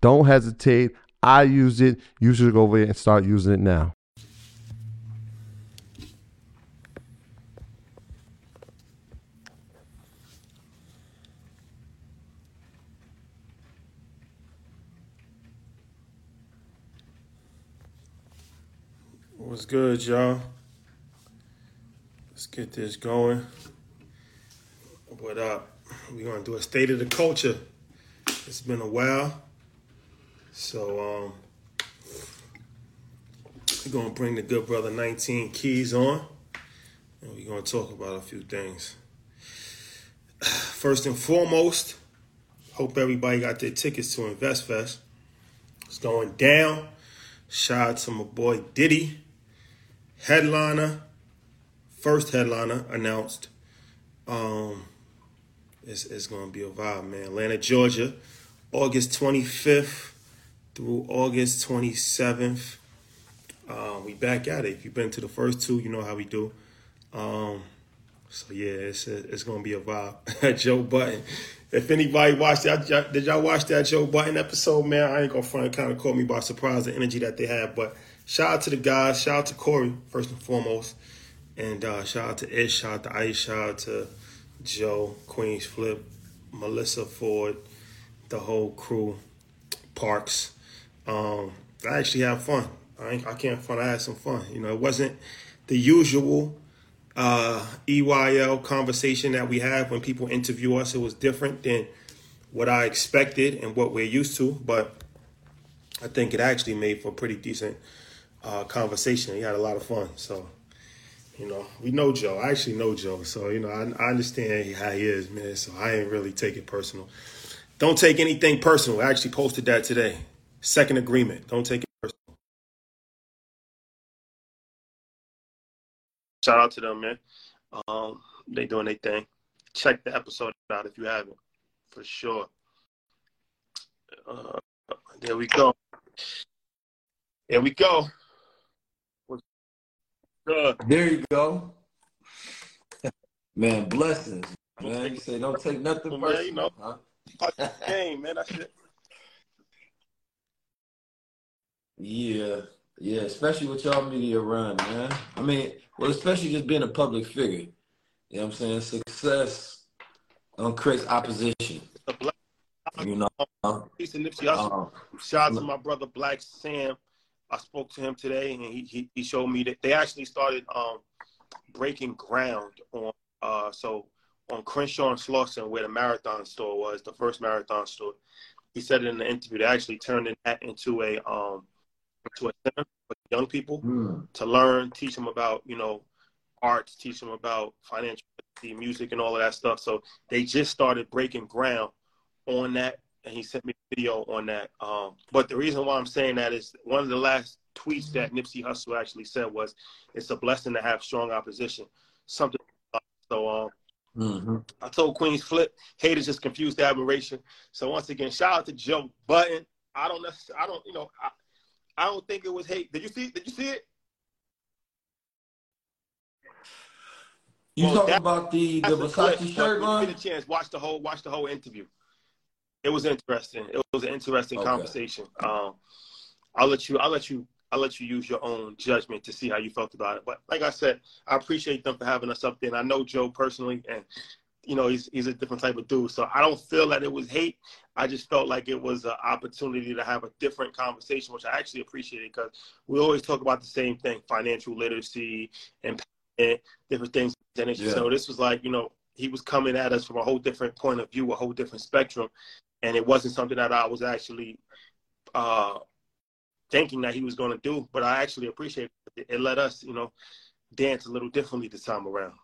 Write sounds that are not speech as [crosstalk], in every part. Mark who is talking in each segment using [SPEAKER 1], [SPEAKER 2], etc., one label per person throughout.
[SPEAKER 1] Don't hesitate. I use it. You should go over there and start using it now.
[SPEAKER 2] What's good, y'all? Let's get this going. What up? We're gonna do a state of the culture. It's been a while. So um, we're gonna bring the good brother 19 Keys on, and we're gonna talk about a few things. First and foremost, hope everybody got their tickets to InvestFest. It's going down. Shout out to my boy Diddy, headliner, first headliner announced. Um,
[SPEAKER 3] it's, it's to be a vibe, man. Atlanta, Georgia, August 25th through August 27th. Uh, we back at it. If you've been to the first two, you know how we do. Um, so yeah, it's it's gonna be a vibe. [laughs] Joe Budden. If anybody watched that, did y'all watch that Joe Budden episode? Man, I ain't gonna front. It kind of caught me by surprise the energy that they had. But shout out to the guys. Shout out to Corey first and foremost, and uh, shout out to Ish. Shout out to Ice. Shout out to Joe Queens Flip, Melyssa Ford, the whole crew, Parks. Um, I actually had fun. I, I can't front. I had some fun. You know, it wasn't the usual uh, EYL conversation that we have when people interview us. It was different than what I expected and what we're used to, but I think it actually made for a pretty decent uh, conversation. We had a lot of fun. So, you know, we know Joe. I actually know Joe. So, you know, I, I understand how he is, man. So I ain't really take it personal. Don't take anything personal. I actually posted that today. Second agreement. Don't take it personal. Shout out to them, man. Um, they doing their thing. Check the episode out if you haven't, for sure. Uh, there we go. There we go. What's good?
[SPEAKER 4] There you go. [laughs] Man, blessings. Man, you say don't take nothing
[SPEAKER 3] Well,
[SPEAKER 4] personal.
[SPEAKER 3] man, you know.
[SPEAKER 4] huh?
[SPEAKER 3] Game, man. That's it.
[SPEAKER 4] Yeah, yeah, especially with y'all media run, man. I mean, well, especially just being a public figure. You know what I'm saying? Success um, creates opposition. You know.
[SPEAKER 3] piece of Nipsey Hussle.
[SPEAKER 4] Um,
[SPEAKER 3] Shout out to my brother Blacc Sam. I spoke to him today, and he he, he showed me that they actually started um, breaking ground on uh, so on Crenshaw and Slauson, where the marathon store was, the first marathon store. He said in the interview they actually turned that into a um, into a center for young people
[SPEAKER 4] hmm,
[SPEAKER 3] to learn, teach them about you know arts, teach them about financial music, and all of that stuff. So they just started breaking ground on that, and he sent me a video on that. Um, but the reason why I'm saying that is one of the last tweets that Nipsey Hussle actually said was, "It's a blessing to have strong opposition." Something. So um,
[SPEAKER 4] mhm.
[SPEAKER 3] I told Queenzflip, haters just confused admiration. So once again, shout out to Joe Budden. I don't necessarily, I don't, you know, I, I don't think it was hate. Did you see? Did you see it?
[SPEAKER 4] You
[SPEAKER 3] Well,
[SPEAKER 4] talking
[SPEAKER 3] that-
[SPEAKER 4] about the the
[SPEAKER 3] That's a clip,
[SPEAKER 4] Versace shirt line?
[SPEAKER 3] get a chance, watch the whole watch the whole interview. It was interesting. It was an interesting
[SPEAKER 4] Okay.
[SPEAKER 3] conversation. Um, I'll let you. I'll let you. I'll let you use your own judgment to see how you felt about it. But like I said, I appreciate them for having us up there. And I know Joe personally, and you know he's he's a different type of dude. So I don't feel that it was hate. I just felt like it was an opportunity to have a different conversation, which I actually appreciated because we always talk about the same thing: financial literacy and different things. And
[SPEAKER 4] Yeah.
[SPEAKER 3] So this was like you know he was coming at us from a whole different point of view, a whole different spectrum, and it wasn't something that I was actually uh, thinking that he was going to do. But I actually appreciate it. It let us, you know, dance a little differently this time around.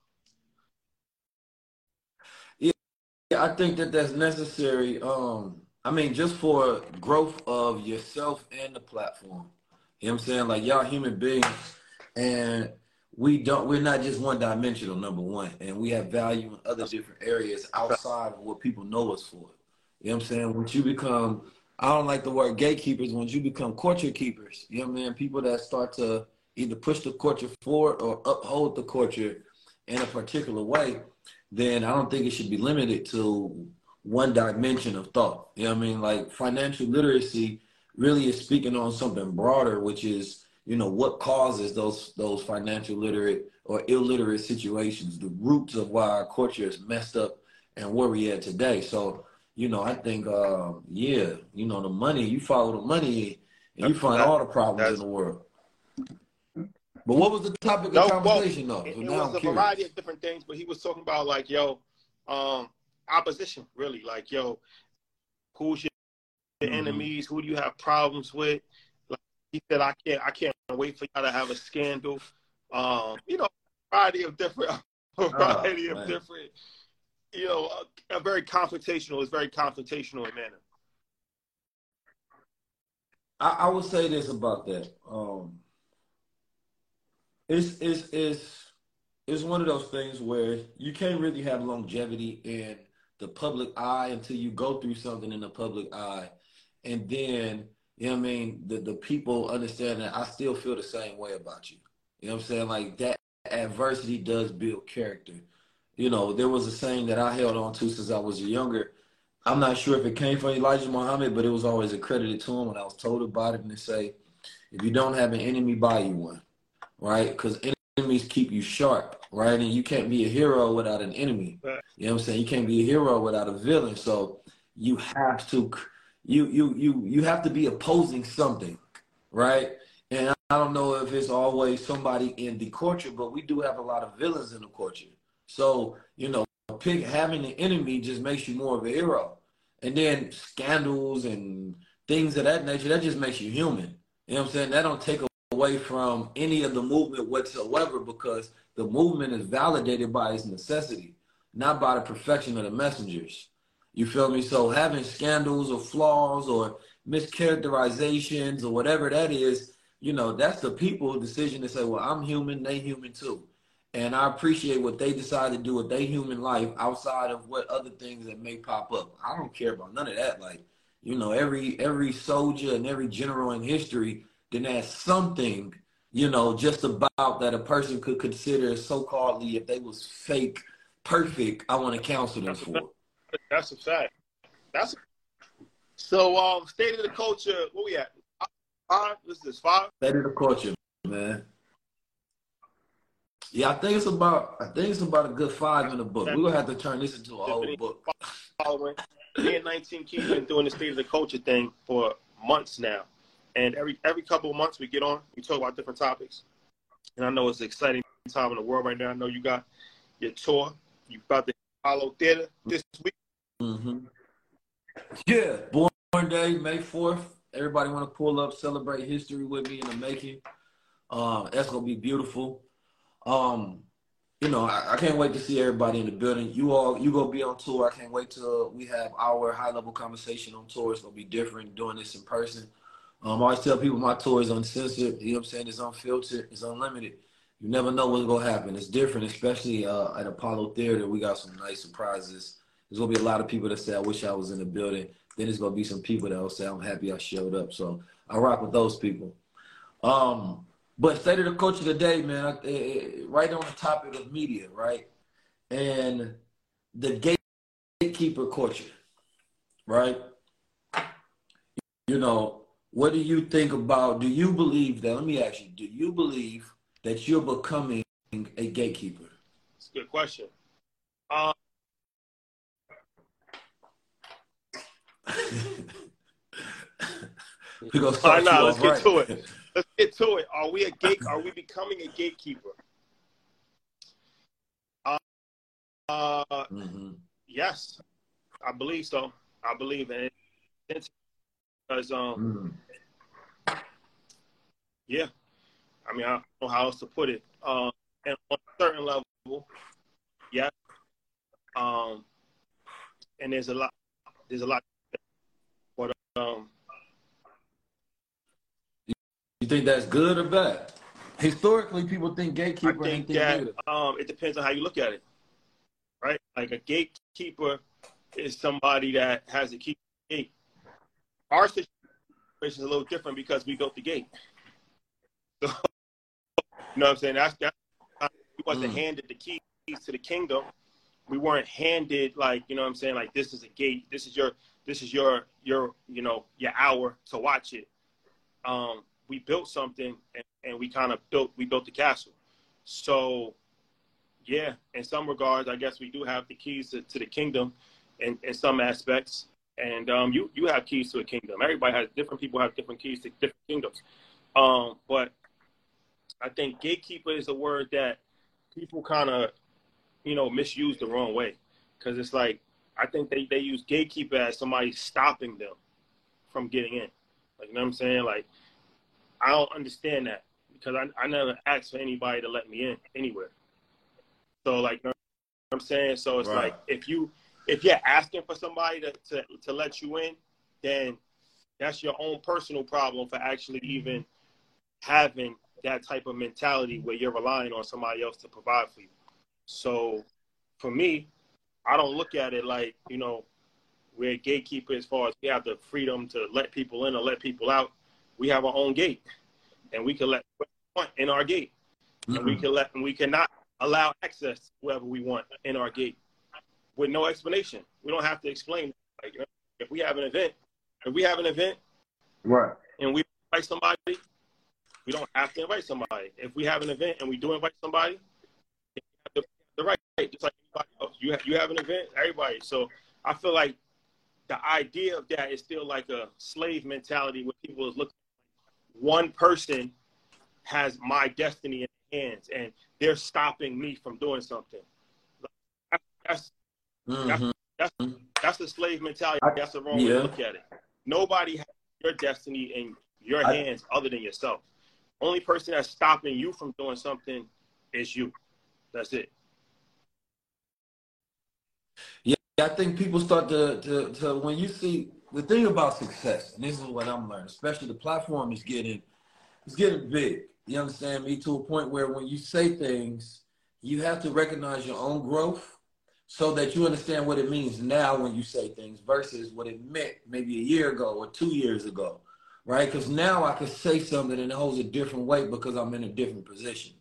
[SPEAKER 4] Yeah, I think that that's necessary. Um, I mean, just for growth of yourself and the platform. You know what I'm saying? Like y'all human beings, and we don't. We're not just one dimensional. Number one, and we have value in other different areas outside of what people know us for. You know what I'm saying? Once you become, I don't like the word gatekeepers. Once you become culture keepers, you know what I mean? People that start to either push the culture forward or uphold the culture in a particular way then I don't think it should be limited to one dimension of thought. You know what I mean? Like financial literacy really is speaking on something broader, which is, you know, what causes those those financial literate or illiterate situations, the roots of why our culture is messed up and where we at today. So, you know, I think uh, yeah, you know, the money, you follow the money and you find all the problems in the world. But what was the topic of
[SPEAKER 3] No, well,
[SPEAKER 4] conversation though?
[SPEAKER 3] It,
[SPEAKER 4] So
[SPEAKER 3] it was
[SPEAKER 4] I'm
[SPEAKER 3] a
[SPEAKER 4] curious.
[SPEAKER 3] variety of different things, but he was talking about like, yo, um, opposition, really. Like, yo, who's your
[SPEAKER 4] Mhm.
[SPEAKER 3] enemies? Who do you have problems with? Like he said, I can't, I can't wait for y'all to have a scandal. Um, you know, variety of different, [laughs] a variety of
[SPEAKER 4] man.
[SPEAKER 3] different. You know, a, a very confrontational. It's very confrontational in manner.
[SPEAKER 4] I, I would say this about that. Um, it's it's it's it's one of those things where you can't really have longevity in the public eye until you go through something in the public eye. And then, you know what I mean, the, the people understand that I still feel the same way about you. You know what I'm saying? Like that adversity does build character. You know, there was a saying that I held on to since I was younger. I'm not sure if it came from Elijah Muhammad, but it was always accredited to him when I was told about it. And they say, if you don't have an enemy, buy you one, right? Because enemies keep you sharp, right? And you can't be a hero without an enemy. You know what I'm saying? You can't be a hero without a villain. So you have to, you you you you have to be opposing something, right? And I don't know if it's always somebody in the culture, but we do have a lot of villains in the culture. So, you know, pick having an enemy just makes you more of a hero. And then scandals and things of that nature, that just makes you human. You know what I'm saying? That don't take away from any of the movement whatsoever because the movement is validated by its necessity, not by the perfection of the messengers. You feel me? So having scandals or flaws or mischaracterizations or whatever that is, you know, that's the people decision to say, well, I'm human, they human too. And I appreciate what they decide to do with their human life outside of what other things that may pop up. I don't care about none of that. Like, you know, every every soldier and every general in history then has something, you know, just about that a person could consider so-calledly if they was fake perfect, I want to counsel them for.
[SPEAKER 3] That's a fact. That's a, so um state of the culture, where we at? Five? This is five?
[SPEAKER 4] State of the culture, man. Yeah, I think it's about I think it's about a good five in the book. We're gonna have to turn this into a whole book.
[SPEAKER 3] Following me and 19 Keys been doing the state of the culture thing for months now. And every every couple of months we get on, we talk about different topics. And I know it's an exciting time in the world right now. I know you got your tour. You about to Apollo Theater this week.
[SPEAKER 4] Mm-hmm. Yeah, Born Day, May 4th. Everybody want to pull up, celebrate history with me in the making. Uh, that's gonna be beautiful. Um, you know, I, I, can't wait to see everybody in the building. You all, you gonna be on tour. I can't wait till we have our high level conversation on tour. It's gonna be different doing this in person. Um, I always tell people my tour is uncensored. You know what I'm saying? It's unfiltered. It's unlimited. You never know what's gonna happen. It's different, especially uh, at Apollo Theater. We got some nice surprises. There's gonna be a lot of people that say, "I wish I was in the building." Then there's gonna be some people that will say, "I'm happy I showed up." So I rock with those people. Um, but state of the culture today, man, right on the topic of media, right? And the gatekeeper culture, right? You know, what do you think about? Do you believe that? Let me ask you, do you believe that you're becoming a gatekeeper?
[SPEAKER 3] it's a good question. Um, [laughs]
[SPEAKER 4] We're gonna start
[SPEAKER 3] right, let's get to it. Let's get to it. Are we a gate? Are we becoming a gatekeeper? Uh, uh mm-hmm. yes, I believe so. I believe in it because um, mm. yeah. I mean, I don't know how else to put it. Um, and on a certain level, yeah. Um, and there's a lot. There's a lot. But um,
[SPEAKER 4] you think that's good or bad? Historically, people think gatekeeper.
[SPEAKER 3] I think that um, it depends on how you look at it, right? Like a gatekeeper is somebody that has to keep the gate. Our situation is a little different because we built the gate. So, you know what I'm saying? That's that. We wasn't mm. handed the keys to the kingdom. We weren't handed like you know what I'm saying. Like this is a gate. This is your. This is your your you know your hour to watch it. Um, we built something and, and we kind of built we built the castle. So yeah, in some regards, I guess we do have the keys to, to the kingdom in, in some aspects. And um, you you have keys to a kingdom. Everybody has different people have different keys to different kingdoms. Um, but I think gatekeeper is a word that people kind of you know misuse the wrong way because it's like I think they, they use gatekeeper as somebody stopping them from getting in. Like you know what I'm saying? Like I don't understand that because I, I never asked for anybody to let me in anywhere. So like you know I'm saying, so it's right. like if you if you're asking for somebody to, to to let you in, then that's your own personal problem for actually even having that type of mentality where you're relying on somebody else to provide for you. So for me, I don't look at it like you know we're a gatekeeper as far as we have the freedom to let people in or let people out. We have our own gate, and we can let want in our gate, mm-hmm. and we can let and we cannot allow access to whoever we want in our gate with no explanation. We don't have to explain. Like if we have an event, if we have an event,
[SPEAKER 4] right,
[SPEAKER 3] and we invite somebody, we don't have to invite somebody. If we have an event and we do invite somebody, the, the right, just like anybody else. You have, you have an event, everybody. So I feel like the idea of that is still like a slave mentality where people is looking one person has my destiny in hands and they're stopping me from doing something. That's mm-hmm. that's, that's, that's the slave mentality. That's the wrong yeah. way to look at it. Nobody has your destiny in your I, hands other than yourself. Only person that's stopping you from doing something is you. That's it.
[SPEAKER 4] Yeah, I think people start to, to, to when you see the thing about success, and this is what I'm learning, especially the platform is getting it's getting big. You understand me to a point where when you say things, you have to recognize your own growth so that you understand what it means now when you say things versus what it meant maybe a year ago or two years ago, right? Because now I can say something and it holds a different weight because I'm in a different position,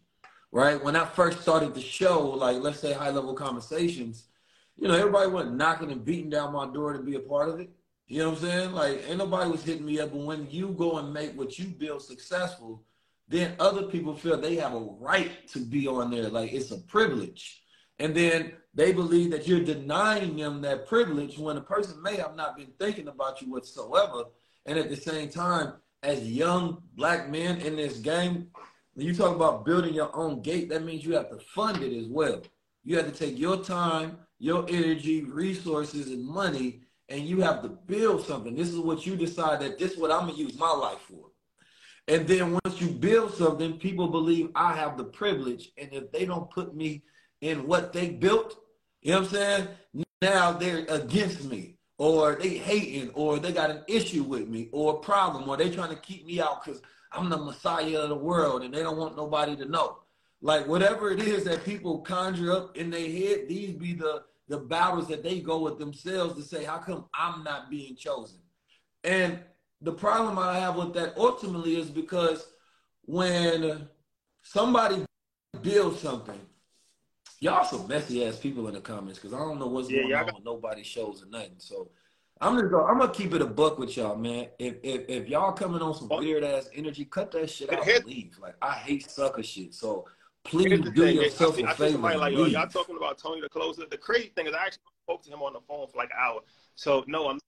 [SPEAKER 4] right? When I first started the show, like let's say high level conversations, you know, everybody went knocking and beating down my door to be a part of it. You know what I'm saying? Like, ain't nobody was hitting me up. But when you go and make what you build successful, then other people feel they have a right to be on there. Like, it's a privilege. And then they believe that you're denying them that privilege when a person may have not been thinking about you whatsoever. And at the same time, as young black men in this game, when you talk about building your own gate, that means you have to fund it as well. You have to take your time, your energy, resources, and money and you have to build something. This is what you decide that this is what I'm gonna use my life for. And then once you build something, people believe I have the privilege. And if they don't put me in what they built, you know what I'm saying? Now they're against me, or they hating, or they got an issue with me, or a problem, or they trying to keep me out because I'm the messiah of the world and they don't want nobody to know. Like whatever it is that people conjure up in their head, these be the the battles that they go with themselves to say, how come I'm not being chosen? And the problem I have with that ultimately is because when somebody builds something, y'all some messy ass people in the comments because I don't know what's yeah, going on got- with nobody shows or nothing. So I'm gonna I'm gonna keep it a buck with y'all, man. If if, if y'all coming on some weird ass energy, cut that shit out and leave. Like I hate sucker shit. So Please do thing. yourself I, a favor. Somebody
[SPEAKER 3] like, yo, y'all talking about Tony the closer. The crazy thing is, I actually spoke to him on the phone for like an hour. So no, I'm.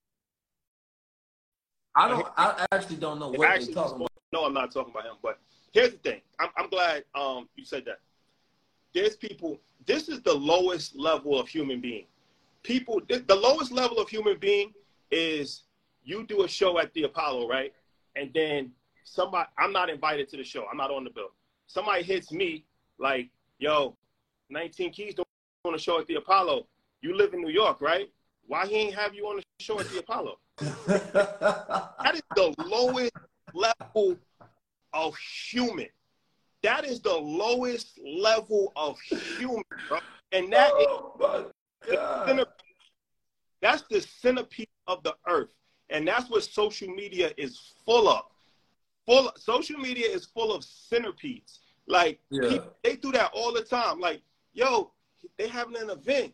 [SPEAKER 4] I don't. I actually don't know what you're talking about.
[SPEAKER 3] No, I'm not talking about him. But here's the thing. I'm, I'm glad um, you said that. There's people. This is the lowest level of human being. People. The lowest level of human being is you do a show at the Apollo, right? And then somebody. I'm not invited to the show. I'm not on the bill. Somebody hits me like, yo, 19 Keys don't doing a show at the Apollo. You live in New York, right? Why he ain't have you on the show at the Apollo? [laughs] that is the lowest level of human. That is the lowest level of human, bro. And that oh is the that's the centipede of the earth. And that's what social media is full of. Full social media is full of centipedes. Like yeah. people, they do that all the time. Like, yo, they having an event.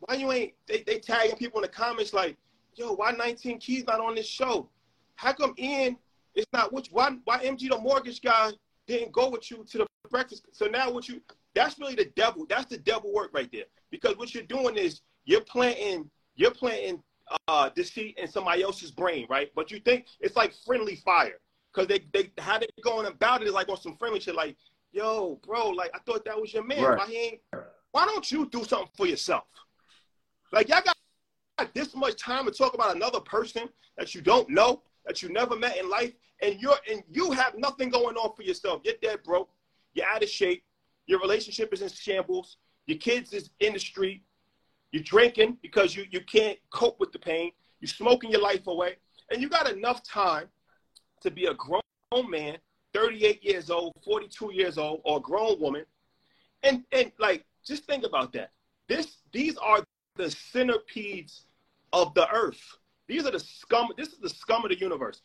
[SPEAKER 3] Why you ain't they, they tagging people in the comments like, yo, why 19 Keys not on this show? How come Ian is not which why why MG the mortgage guy didn't go with you to the breakfast? So now what you that's really the devil. That's the devil work right there. Because what you're doing is you're planting you're planting uh, deceit in somebody else's brain, right? But you think it's like friendly fire. Cause they, they how they going about it is like on some friendly shit, like yo, bro, like I thought that was your man. Right. Why he ain't, why don't you do something for yourself? Like y'all got this much time to talk about another person that you don't know, that you never met in life, and you're and you have nothing going on for yourself. You're dead broke, you're out of shape, your relationship is in shambles, your kids is in the street, you're drinking because you, you can't cope with the pain, you're smoking your life away, and you got enough time to be a grown man 38 years old, 42 years old, or a grown woman. And and like just think about that. This these are the centipedes of the earth. These are the scum. This is the scum of the universe.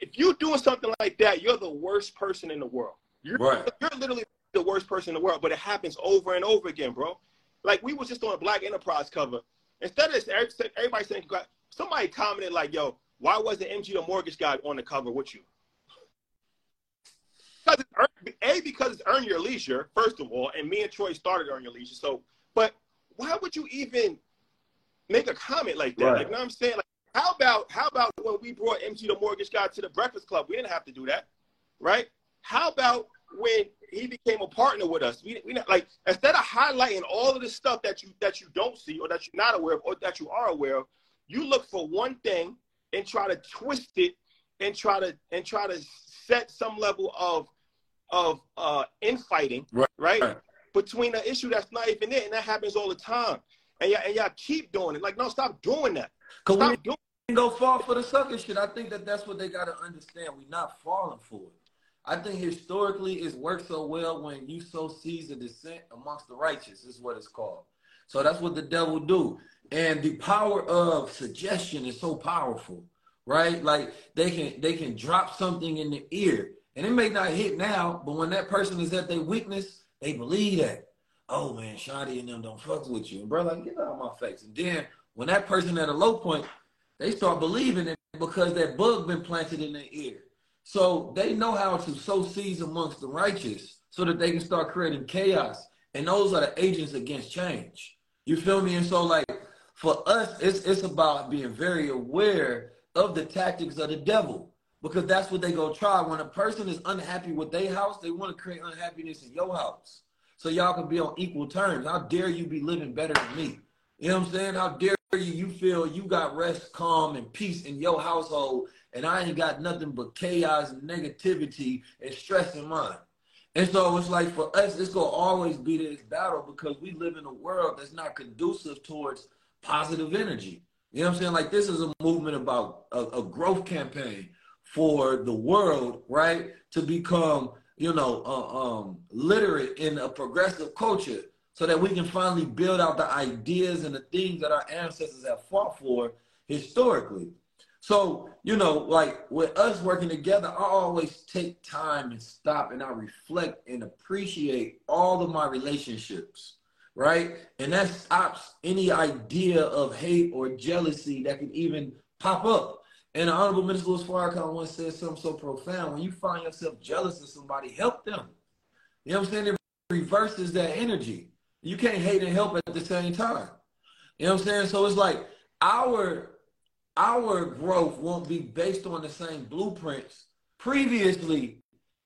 [SPEAKER 3] If you're doing something like that, you're the worst person in the world. You're,
[SPEAKER 4] Right.
[SPEAKER 3] you're literally the worst person in the world, but it happens over and over again, bro. Like we was just on a Black Enterprise cover. Instead of every- everybody saying, somebody commented like, "Yo, why wasn't MG the mortgage guy on the cover with you?" Because it's earn, a because it's earn your leisure, first of all, and me and Troy started earn your leisure. So, but why would you even make a comment like that?
[SPEAKER 4] Right.
[SPEAKER 3] Like, you know what I'm saying? Like, how about how about when we brought MG the mortgage guy to the Breakfast Club? We didn't have to do that, right? How about when he became a partner with us? We, we not, like instead of highlighting all of the stuff that you that you don't see or that you're not aware of or that you are aware of, you look for one thing and try to twist it and try to and try to set some level of of uh infighting,
[SPEAKER 4] Right.
[SPEAKER 3] right? Between an issue that's not even there, and that happens all the time. And y'all, and y'all keep doing it. Like, no, stop doing that. Stop doing
[SPEAKER 4] go fall for the sucker shit. I think that that's what they got to understand. We're not falling for it. I think historically it's worked so well when you so seeds the dissent amongst the righteous is what it's called. So that's what the devil do. And the power of suggestion is so powerful, right? Like they can they can drop something in the ear and it may not hit now, but when that person is at their weakness, they believe that. Oh man, Shadi and them don't fuck with you. And bro, like get out of my face. And then when that person at a low point, they start believing it because that bug been planted in their ear. So they know how to sow seeds amongst the righteous so that they can start creating chaos. And those are the agents against change. You feel me? And so like for us, it's it's about being very aware of the tactics of the devil. Because that's what they go try. When a person is unhappy with their house, they want to create unhappiness in your house. So y'all can be on equal terms. How dare you be living better than me? You know what I'm saying? How dare you you feel you got rest, calm, and peace in your household, and I ain't got nothing but chaos and negativity and stress in mine. And so it's like for us, it's gonna always be this battle because we live in a world that's not conducive towards positive energy. You know what I'm saying? Like this is a movement about a, a growth campaign for the world, right? To become, you know, uh, um, literate in a progressive culture so that we can finally build out the ideas and the things that our ancestors have fought for historically. So, you know, like with us working together, I always take time and stop and I reflect and appreciate all of my relationships, right? And that stops any idea of hate or jealousy that can even pop up. And the Honorable Minister Louis Farrakhan once said something so profound. When you find yourself jealous of somebody, help them. You know what I'm saying? It reverses that energy. You can't hate and help at the same time. You know what I'm saying? So it's like our our growth won't be based on the same blueprints previously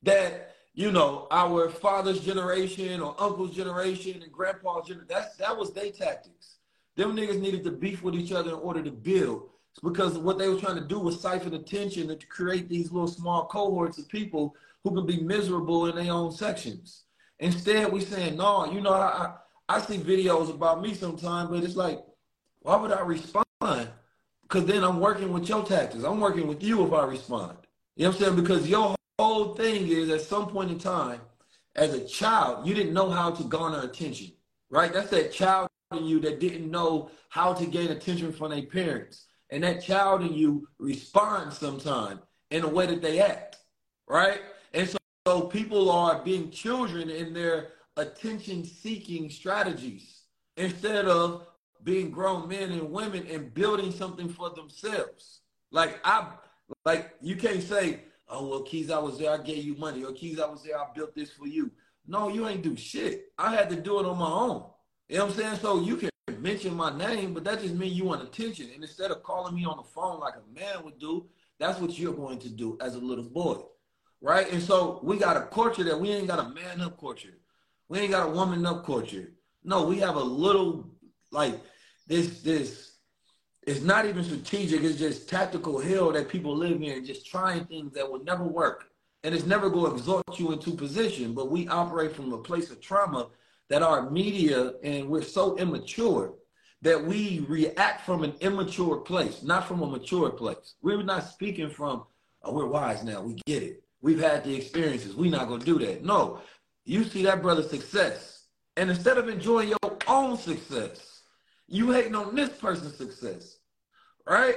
[SPEAKER 4] that you know our father's generation or uncle's generation and grandpa's generation. That's that was their tactics. Them niggas needed to beef with each other in order to build. It's because what they were trying to do was siphon attention and to create these little small cohorts of people who can be miserable in their own sections. Instead, we saying, no, you know, I, I see videos about me sometimes, but it's like, why would I respond? Because then I'm working with your taxes. I'm working with you if I respond. You know what I'm saying? Because your whole thing is at some point in time, as a child, you didn't know how to garner attention, right? That's that child in you that didn't know how to gain attention from their parents. And that child in you responds sometime in the way that they act, right? And so, so people are being children in their attention seeking strategies instead of being grown men and women and building something for themselves. Like I like you can't say, oh well Keys, I was there, I gave you money, or Keys, I was there, I built this for you. No, you ain't do shit. I had to do it on my own. You know what I'm saying? So you can mention my name, but that just means you want attention. And instead of calling me on the phone like a man would do, that's what you're going to do as a little boy. Right? And so we got a culture that we ain't got a man up culture. We ain't got a woman up culture. No, we have a little like this this it's not even strategic, it's just tactical hill that people live in, just trying things that will never work. And it's never to exalt you into position. But we operate from a place of trauma that our media and we're so immature that we react from an immature place, not from a mature place. We're not speaking from, oh, we're wise now, we get it. We've had the experiences. We're not gonna do that. No, you see that brother's success. And instead of enjoying your own success, You hating on this person's success, right?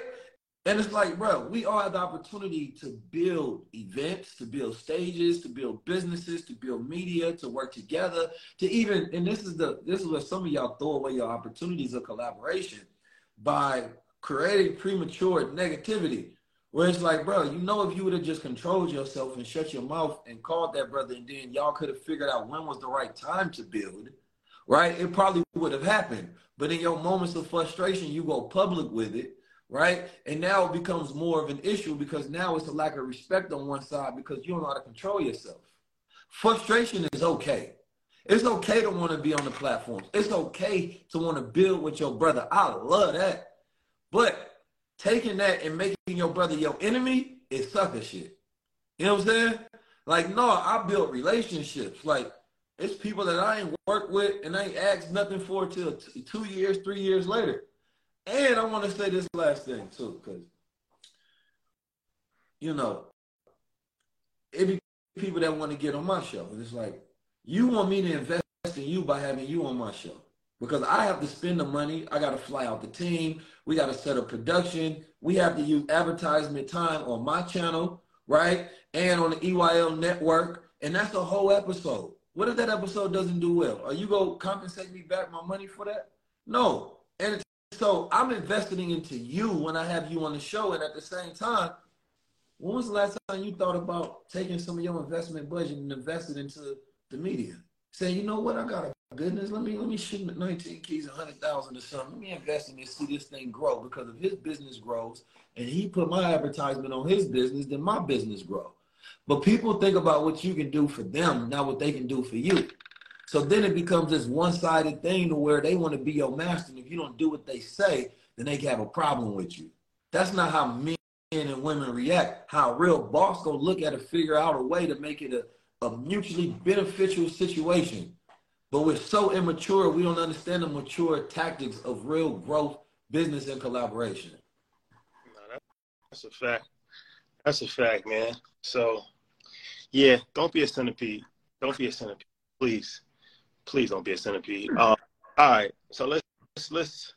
[SPEAKER 4] And it's like, bro, we all have the opportunity to build events, to build stages, to build businesses, to build media, to work together, to even, and this is the this is where some of y'all throw away your opportunities of collaboration by creating premature negativity. Where it's like, bro, you know, if you would have just controlled yourself and shut your mouth and called that brother, and then y'all could have figured out when was the right time to build, right? It probably would have happened. But in your moments of frustration, you go public with it right? And now it becomes more of an issue because now it's a lack of respect on one side because you don't know how to control yourself. Frustration is okay. It's okay to want to be on the platforms. It's okay to want to build with your brother. I love that. But taking that and making your brother your enemy is sucker shit. You know what I'm saying? Like, no, I built relationships. Like, it's people that I ain't worked with and I ain't asked nothing for till t- two years, three years later. And I want to say this last thing too, because you know, it be people that want to get on my show. And it's like, you want me to invest in you by having you on my show. Because I have to spend the money. I got to fly out the team. We got to set up production. We have to use advertisement time on my channel, right? And on the EYL network. And that's a whole episode. What if that episode doesn't do well? Are you going to compensate me back my money for that? No. And so I'm investing into you when I have you on the show, and at the same time, when was the last time you thought about taking some of your investment budget and investing into the media? Saying, you know what, I got a goodness, let me let me shoot 19 keys, 100,000 or something. Let me invest in this, see this thing grow. Because if his business grows and he put my advertisement on his business, then my business grow. But people think about what you can do for them, not what they can do for you. So then it becomes this one-sided thing to where they want to be your master. And if you don't do what they say, then they can have a problem with you. That's not how men and women react. How a real boss go look at it, figure out a way to make it a, a mutually beneficial situation. But we're so immature, we don't understand the mature tactics of real growth, business, and collaboration.
[SPEAKER 3] No, that's a fact. That's a fact, man. So, yeah, don't be a centipede. Don't be a centipede, please please don't be a centipede. Uh, all right, so let's let's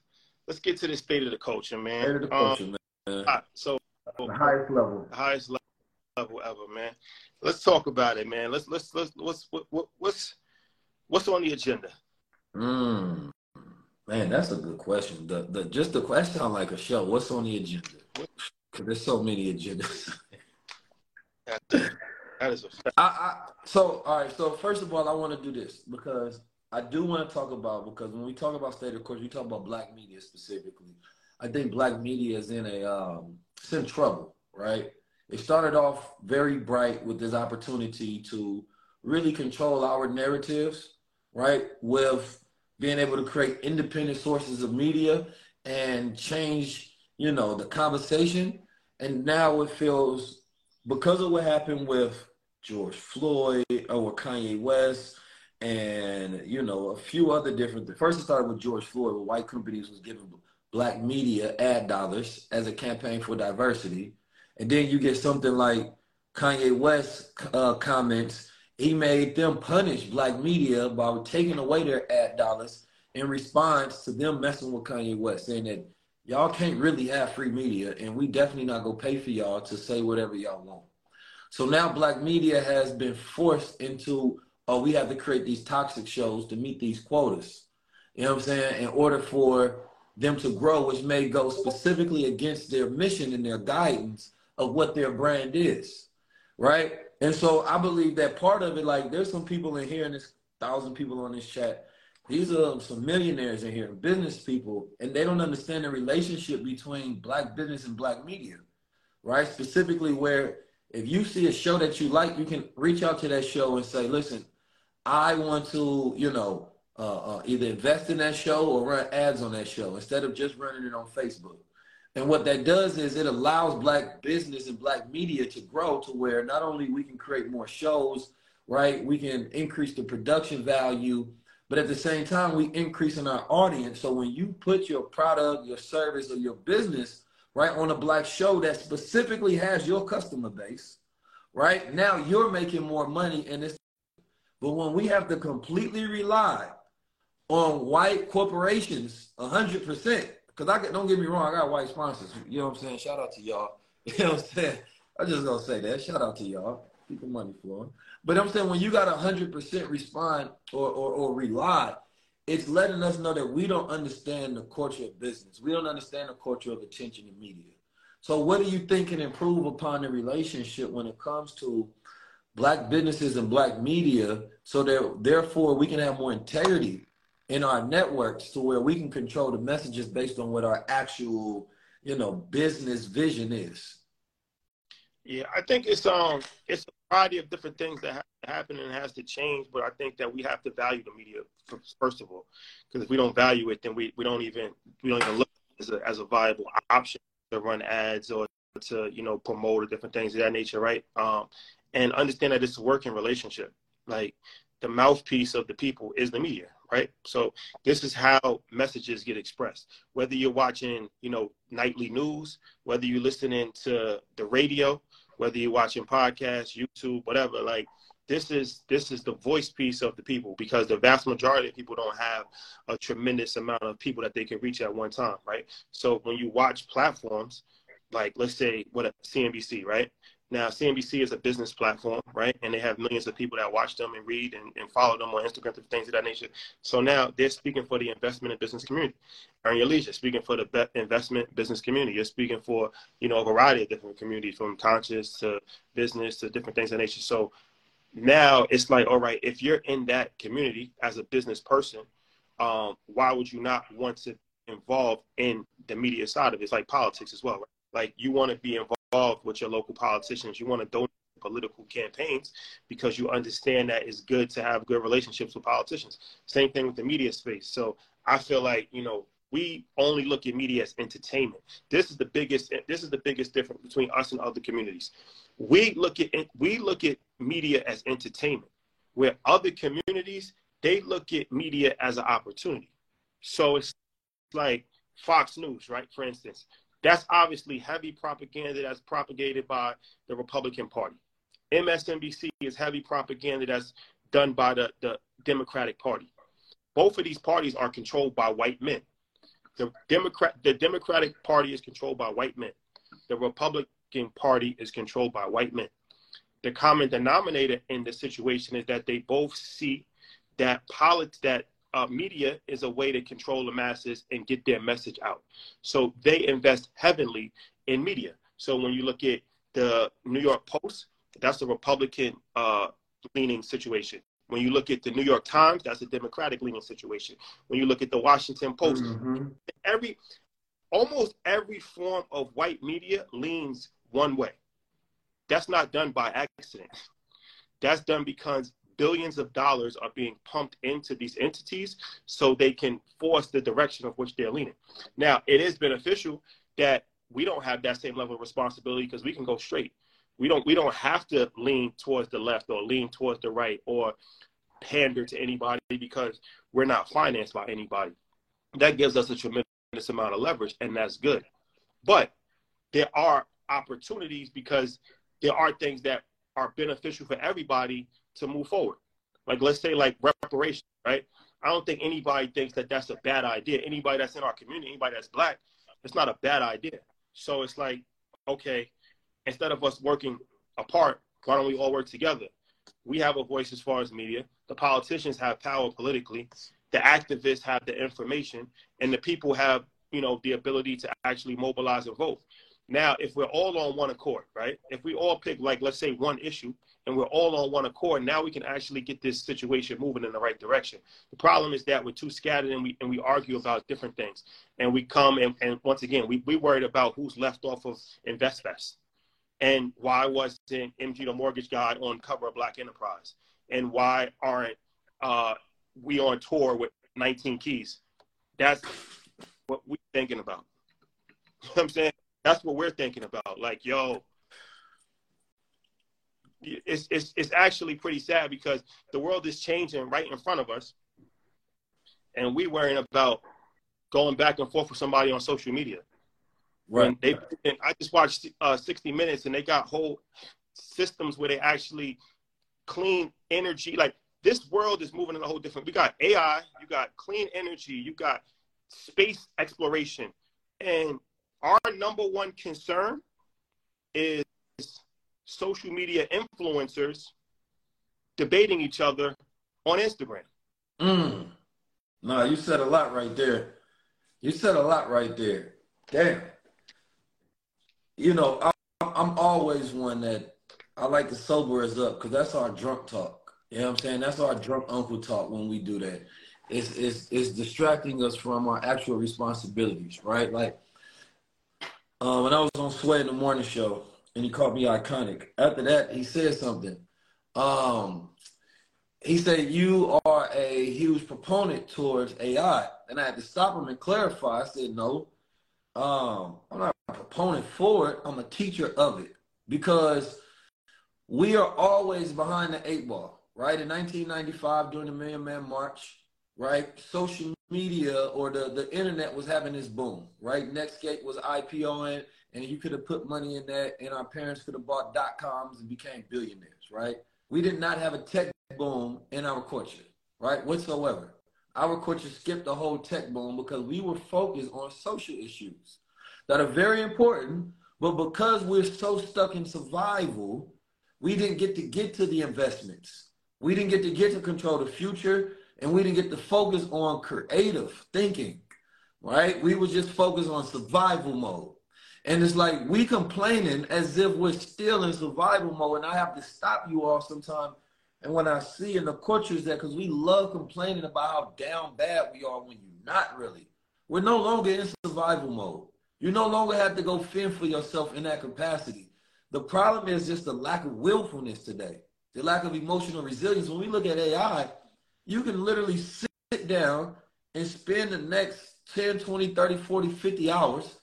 [SPEAKER 3] let's get to the state of the culture, man.
[SPEAKER 4] State of the culture, um, man.
[SPEAKER 3] Right, so
[SPEAKER 4] the highest level,
[SPEAKER 3] the highest level ever, man. Let's talk about it, man. Let's let's let's what's what, what's what's on the agenda?
[SPEAKER 4] Mm, man, that's a good question. The the just the question on like a show. What's on the agenda? Because there's so many agendas. [laughs]
[SPEAKER 3] That is a fact.
[SPEAKER 4] I, I, so all right. So first of all, I want to do this because I do want to talk about because when we talk about state of course, we talk about black media specifically. I think black media is in a um, it's in trouble, right? It started off very bright with this opportunity to really control our narratives, right? With being able to create independent sources of media and change, you know, the conversation. And now it feels because of what happened with George Floyd or Kanye West and you know a few other different first it started with George Floyd where white companies was giving black media ad dollars as a campaign for diversity and then you get something like Kanye West uh, comments he made them punish black media by taking away their ad dollars in response to them messing with Kanye West saying that y'all can't really have free media and we definitely not gonna pay for y'all to say whatever y'all want so now black media has been forced into, oh, we have to create these toxic shows to meet these quotas. You know what I'm saying? In order for them to grow, which may go specifically against their mission and their guidance of what their brand is. Right? And so I believe that part of it, like there's some people in here, and there's thousand people on this chat. These are some millionaires in here, business people, and they don't understand the relationship between black business and black media, right? Specifically where if you see a show that you like, you can reach out to that show and say, listen, I want to, you know, uh, uh, either invest in that show or run ads on that show instead of just running it on Facebook. And what that does is it allows black business and black media to grow to where not only we can create more shows, right? We can increase the production value, but at the same time, we increase in our audience. So when you put your product, your service, or your business right on a black show that specifically has your customer base, right? Now you're making more money and it's But when we have to completely rely on white corporations 100%, Cause I don't get me wrong, I got white sponsors. You know what I'm saying? Shout out to y'all. [laughs] You know what I'm saying? I just gonna say that. Shout out to y'all. Keep the money flowing. But I'm saying when you got hundred percent respond or, or or rely, it's letting us know that we don't understand the culture of business. We don't understand the culture of attention and media. So what do you think can improve upon the relationship when it comes to black businesses and black media so that therefore we can have more integrity in our networks to where we can control the messages based on what our actual you know business vision is.
[SPEAKER 3] Yeah i think it's um it's a variety of different things that ha- happen and has to change but i think that we have to value the media first of all because if we don't value it then we, we don't even we don't even look as a, as a viable option to run ads or to you know promote or different things of that nature right? Um and understand that it's a working relationship. Like the mouthpiece of the people is the media right? So this is how messages get expressed. Whether you're watching, you know, nightly news, whether you're listening to the radio, whether you're watching podcasts, YouTube, whatever, like this is this is the voice piece of the people because the vast majority of people don't have a tremendous amount of people that they can reach at one time, right? So when you watch platforms like let's say what a CNBC, right? Now, CNBC is a business platform, right? And they have millions of people that watch them and read and, and follow them on Instagram, and things of that nature. So now they're speaking for the investment and business community. Earn Your Leisure, speaking for the be- investment business community. You're speaking for, you know, a variety of different communities, from conscious to business to different things of that nature. So now it's like, all right, if you're in that community as a business person, um, why would you not want to involve in the media side of it? It's like politics as well, right? Like you want to be involved involved with your local politicians. You want to donate political campaigns because you understand that it's good to have good relationships with politicians. Same thing with the media space. So I feel like, you know, we only look at media as entertainment. This is the biggest this is the biggest difference between us and other communities. We look at we look at media as entertainment, where other communities they look at media as an opportunity. So it's like Fox News, right? For instance, that's obviously heavy propaganda that's propagated by the Republican Party. MSNBC is heavy propaganda that's done by the, the Democratic Party. Both of these parties are controlled by white men. The Democrat the Democratic Party is controlled by white men. The Republican Party is controlled by white men. The common denominator in the situation is that they both see that politics that uh, media is a way to control the masses and get their message out. So they invest heavily in media. So when you look at the New York Post, that's a Republican uh, leaning situation. When you look at the New York Times, that's a Democratic leaning situation. When you look at the Washington Post, mm-hmm. every almost every form of white media leans one way. That's not done by accident. That's done because billions of dollars are being pumped into these entities so they can force the direction of which they're leaning. Now, it is beneficial that we don't have that same level of responsibility because we can go straight. We don't we don't have to lean towards the left or lean towards the right or pander to anybody because we're not financed by anybody. That gives us a tremendous amount of leverage and that's good. But there are opportunities because there are things that are beneficial for everybody to move forward. Like let's say like reparations, right? I don't think anybody thinks that that's a bad idea. Anybody that's in our community, anybody that's black, it's not a bad idea. So it's like, okay, instead of us working apart, why don't we all work together? We have a voice as far as media. The politicians have power politically. The activists have the information, and the people have, you know, the ability to actually mobilize and vote. Now, if we're all on one accord, right? If we all pick, like, let's say one issue, and we're all on one accord, now we can actually get this situation moving in the right direction. The problem is that we're too scattered and we and we argue about different things. And we come and, and once again, we, we worried about who's left off of InvestFest. And why wasn't MG the mortgage guy on cover of Black Enterprise? And why aren't uh, we on tour with 19 keys? That's what we're thinking about. [laughs] You know what I'm saying? That's what we're thinking about. Like, yo, it's, it's, it's actually pretty sad because the world is changing right in front of us. And we worrying about going back and forth with somebody on social media. Right. they, and I just watched uh, 60 Minutes and they got whole systems where they actually clean energy. Like this world is moving in a whole different. We got AI, you got clean energy, you got space exploration, and our number one concern is social media influencers debating each other on Instagram.
[SPEAKER 4] Mm. No, you said a lot right there. You said a lot right there. Damn. You know, I'm, I'm always one that I like to sober us up because that's our drunk talk. You know what I'm saying? That's our drunk uncle talk when we do that. It's, it's, it's distracting us from our actual responsibilities, right? Like, uh, when I was on Sway in the morning show and he called me iconic, after that, he said something. Um, he said, You are a huge proponent towards AI. And I had to stop him and clarify. I said, No, um, I'm not a proponent for it. I'm a teacher of it because we are always behind the eight ball, right? In 1995, during the Million Man March, right? Social media or the, the internet was having this boom, right? Netscape was IPOing, and you could have put money in that, and our parents could have bought dot coms and became billionaires, right? We did not have a tech boom in our culture, right? Whatsoever. Our culture skipped the whole tech boom because we were focused on social issues that are very important, but because we're so stuck in survival, we didn't get to get to the investments. We didn't get to get to control the future, and we didn't get to focus on creative thinking, right? We were just focused on survival mode. And it's like we complaining as if we're still in survival mode. And I have to stop you all sometime and when I see in the cultures that, because we love complaining about how down bad we are when you're not really. We're no longer in survival mode. You no longer have to go fend for yourself in that capacity. The problem is just the lack of willfulness today, the lack of emotional resilience. When we look at AI, you can literally sit down and spend the next 10, 20, 30, 40, 50 hours.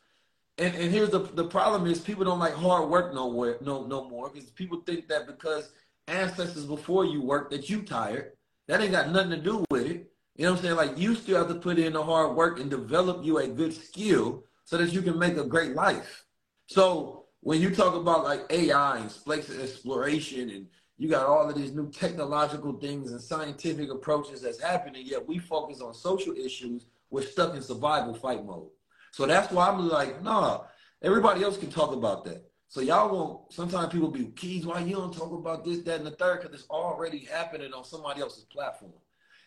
[SPEAKER 4] And, and here's the, the problem is people don't like hard work nowhere, no, no more because people think that because – ancestors before you work that you tired. That ain't got nothing to do with it. You know what I'm saying? Like you still have to put in the hard work and develop you a good skill so that you can make a great life. So when you talk about like AI and space exploration and you got all of these new technological things and scientific approaches that's happening, yet we focus on social issues, we're stuck in survival fight mode. So that's why I'm like, nah, everybody else can talk about that. So y'all won't. Sometimes people be keys. Why you don't talk about this, that, and the third? Because it's already happening on somebody else's platform.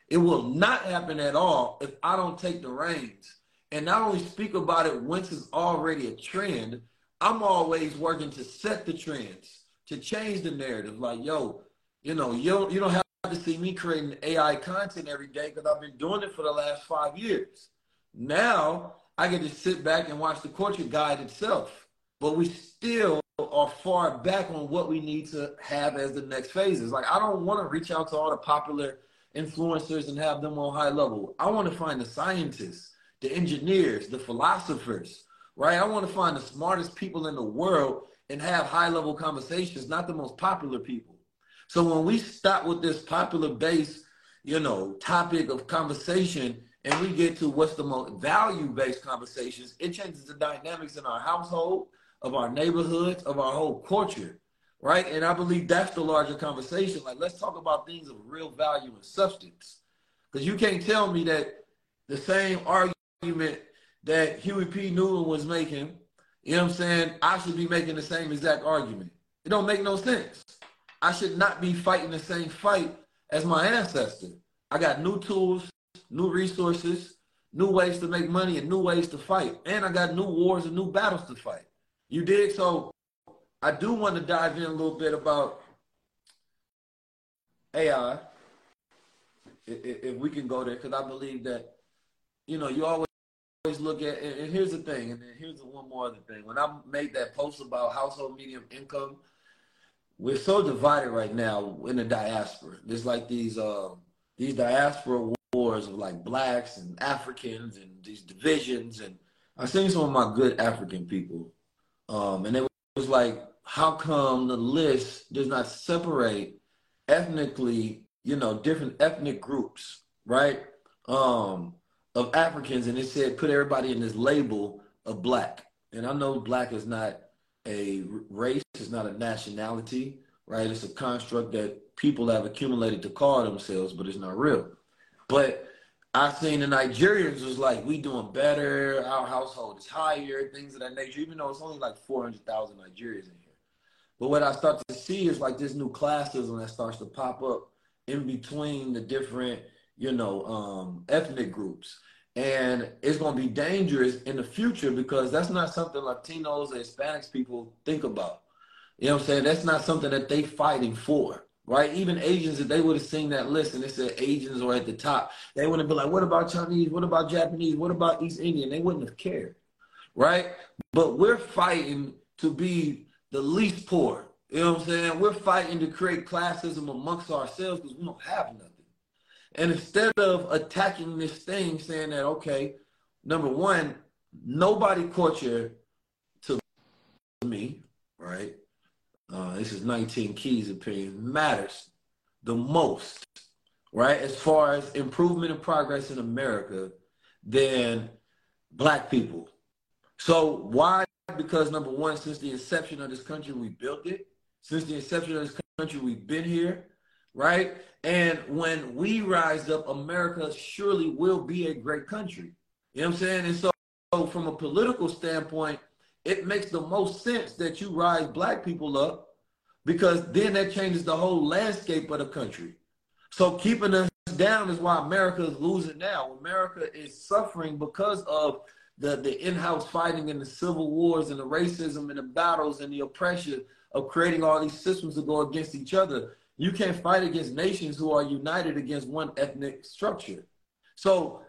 [SPEAKER 4] It will not happen at all if I don't take the reins and not only speak about it once it's already a trend. I'm always working to set the trends, to change the narrative. Like, yo, you know, you don't, you don't have to see me creating AI content every day because I've been doing it for the last five years. Now I get to sit back and watch the culture guide itself but we still are far back on what we need to have as the next phases. Like I don't want to reach out to all the popular influencers and have them on high level. I want to find the scientists, the engineers, the philosophers, right? I want to find the smartest people in the world and have high level conversations, not the most popular people. So when we stop with this popular base, you know, topic of conversation and we get to what's the most value based conversations, it changes the dynamics in our household of our neighborhoods, of our whole culture, right? And I believe that's the larger conversation. Like, let's talk about things of real value and substance. Because you can't tell me that the same argument that Huey P. Newton was making, you know what I'm saying, I should be making the same exact argument. It don't make no sense. I should not be fighting the same fight as my ancestor. I got new tools, new resources, new ways to make money, and new ways to fight. And I got new wars and new battles to fight. You did. So I do want to dive in a little bit about AI, if, we can go there, because I believe that, you know, you always look at, and here's the thing, and here's one more other thing. When I made that post about household medium income, we're so divided right now in the diaspora. There's like these uh, these diaspora wars of like blacks and Africans and these divisions. And I've seen some of my good African people um, and it was like, how come the list does not separate ethnically, you know, different ethnic groups, right? Um, of Africans, and it said put everybody in this label of black. And I know black is not a race, it's not a nationality, right? It's a construct that people have accumulated to call themselves, but it's not real. But I seen the Nigerians was like, we doing better, our household is higher, things of that nature, even though it's only like 400,000 Nigerians in here. But what I start to see is like this new classism that starts to pop up in between the different, you know, um, ethnic groups. And it's going to be dangerous in the future because that's not something Latinos and Hispanics people think about. You know what I'm saying? That's not something that they fighting for right? Even Asians, if they would have seen that list and it said Asians are at the top, they would have been like, what about Chinese? What about Japanese? What about East Indian? They wouldn't have cared, right? But we're fighting to be the least poor. You know what I'm saying? We're fighting to create classism amongst ourselves because we don't have nothing. And instead of attacking this thing, saying that, okay, number one, nobody culture to me, right? uh, this is 19 Keys opinion, matters the most, right? As far as improvement and progress in America than black people. So why? Because number one, since the inception of this country, we built it. Since the inception of this country, we've been here, right? And when we rise up, America surely will be a great country. You know what I'm saying? And so, so from a political standpoint, it makes the most sense that you rise black people up because then that changes the whole landscape of the country. So keeping us down is why America is losing now. America is suffering because of the, the in-house fighting and the civil wars and the racism and the battles and the oppression of creating all these systems to go against each other. You can't fight against nations who are united against one ethnic structure. So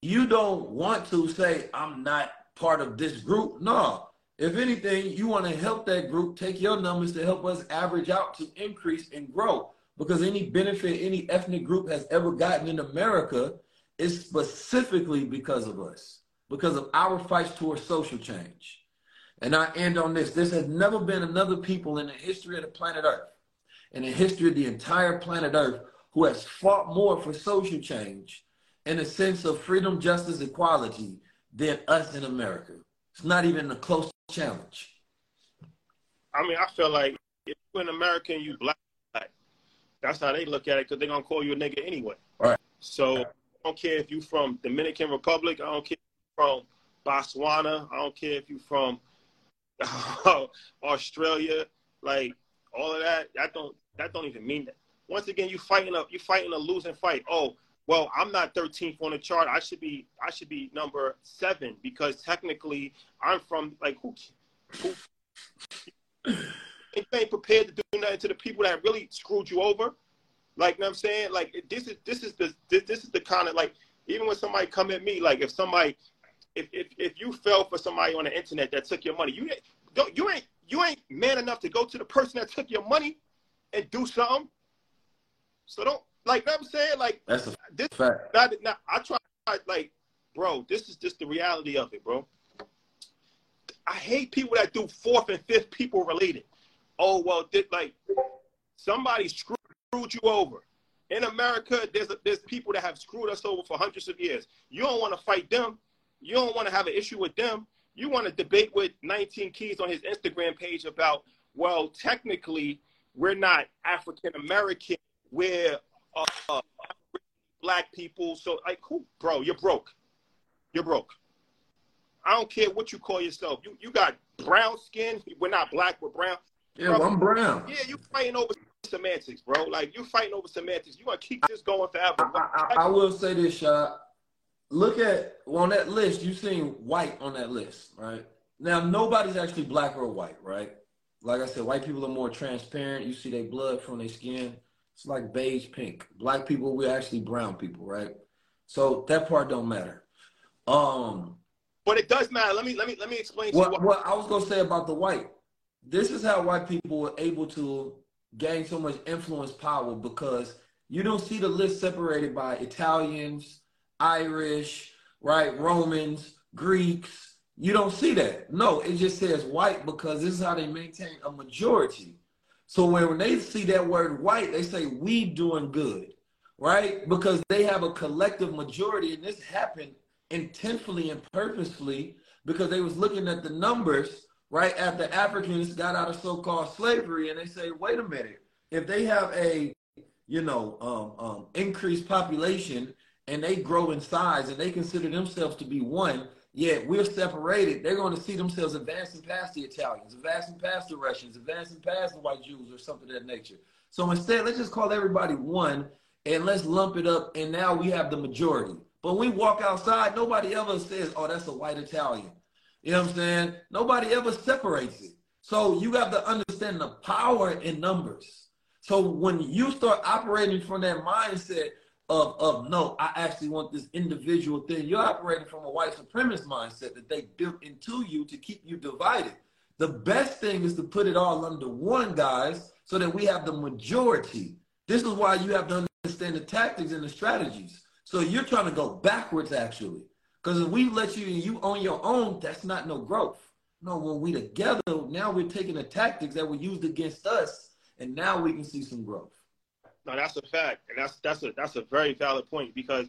[SPEAKER 4] you don't want to say, I'm not part of this group. No, if anything, you want to help that group take your numbers to help us average out to increase and grow. Because any benefit any ethnic group has ever gotten in America is specifically because of us, because of our fights towards social change. And I end on this. This has never been another people in the history of the planet Earth, in the history of the entire planet Earth, who has fought more for social change in a sense of freedom, justice, equality than us in America. It's not even a close challenge?
[SPEAKER 3] I mean, I feel like if you're an American, you black, black. That's how they look at it because they're gonna call you a nigga anyway.
[SPEAKER 4] All right.
[SPEAKER 3] So I don't care if you're from Dominican Republic. I don't care if you're from Botswana. I don't care if you're from [laughs] uh, Australia. Like all of that, that don't that don't even mean that. Once again, you fighting a you fighting a losing fight. Oh, well, I'm not 13th on the chart. I should be I should be number seven because technically I'm from like who who ain't prepared to do nothing to the people that really screwed you over. Like you know what I'm saying, like this is this is the this, this is the kind of like even when somebody come at me, like if somebody if if if you fell for somebody on the internet that took your money, you don't you ain't you ain't man enough to go to the person that took your money and do something. So don't like you know what I'm saying? Like
[SPEAKER 4] that's a
[SPEAKER 3] this
[SPEAKER 4] fact.
[SPEAKER 3] Not, not, I try like, bro, this is just the reality of it, bro. I hate people that do fourth and fifth people related. Oh well, did, like somebody screwed you over. In America, there's a, there's people that have screwed us over for hundreds of years. You don't want to fight them. You don't want to have an issue with them. You want to debate with 19 Keys on his Instagram page about, well, technically, we're not African American. We're uh, black people. So like, who, bro? You're broke. You're broke. I don't care what you call yourself. You you got brown skin. We're not black. We're brown.
[SPEAKER 4] Yeah, well, I'm brown.
[SPEAKER 3] Yeah, you fighting over semantics, bro. Like you fighting over semantics. You want to keep this going forever.
[SPEAKER 4] I, I, I will say this, shot. Look at well, on that list. you've seen white on that list, right? Now nobody's actually black or white, right? Like I said, white people are more transparent. You see their blood from their skin. It's like beige pink. Black people, we're actually brown people, right? So that part don't matter. Um,
[SPEAKER 3] but it does matter. Let me let me let me explain
[SPEAKER 4] what, what, what I was gonna say about the white. This is how white people were able to gain so much influence power because you don't see the list separated by Italians, Irish, right, Romans, Greeks. You don't see that. No, it just says white because this is how they maintain a majority. So when they see that word white, they say we doing good, right? Because they have a collective majority, and this happened intentionally and purposefully because they was looking at the numbers right after Africans got out of so-called slavery, and they say, wait a minute, if they have a you know um, um, increased population and they grow in size and they consider themselves to be one, yet we're separated, they're going to see themselves advancing past the Italians, advancing past the Russians, advancing past the white Jews or something of that nature. So instead, let's just call everybody one and let's lump it up, and now we have the majority. But we walk outside, nobody ever says, oh, that's a white Italian. You know what I'm saying? Nobody ever separates it. So you have to understand the power in numbers. So when you start operating from that mindset of, of no, I actually want this individual thing, you're operating from a white supremacist mindset that they built into you to keep you divided. The best thing is to put it all under one, guys, so that we have the majority. This is why you have to understand the tactics and the strategies. So you're trying to go backwards, actually. Because if we let you and you on your own, that's not no growth. No, when we together, now we're taking the tactics that were used against us, and now we can see some growth.
[SPEAKER 3] No, that's a fact, and that's that's a that's a very valid point because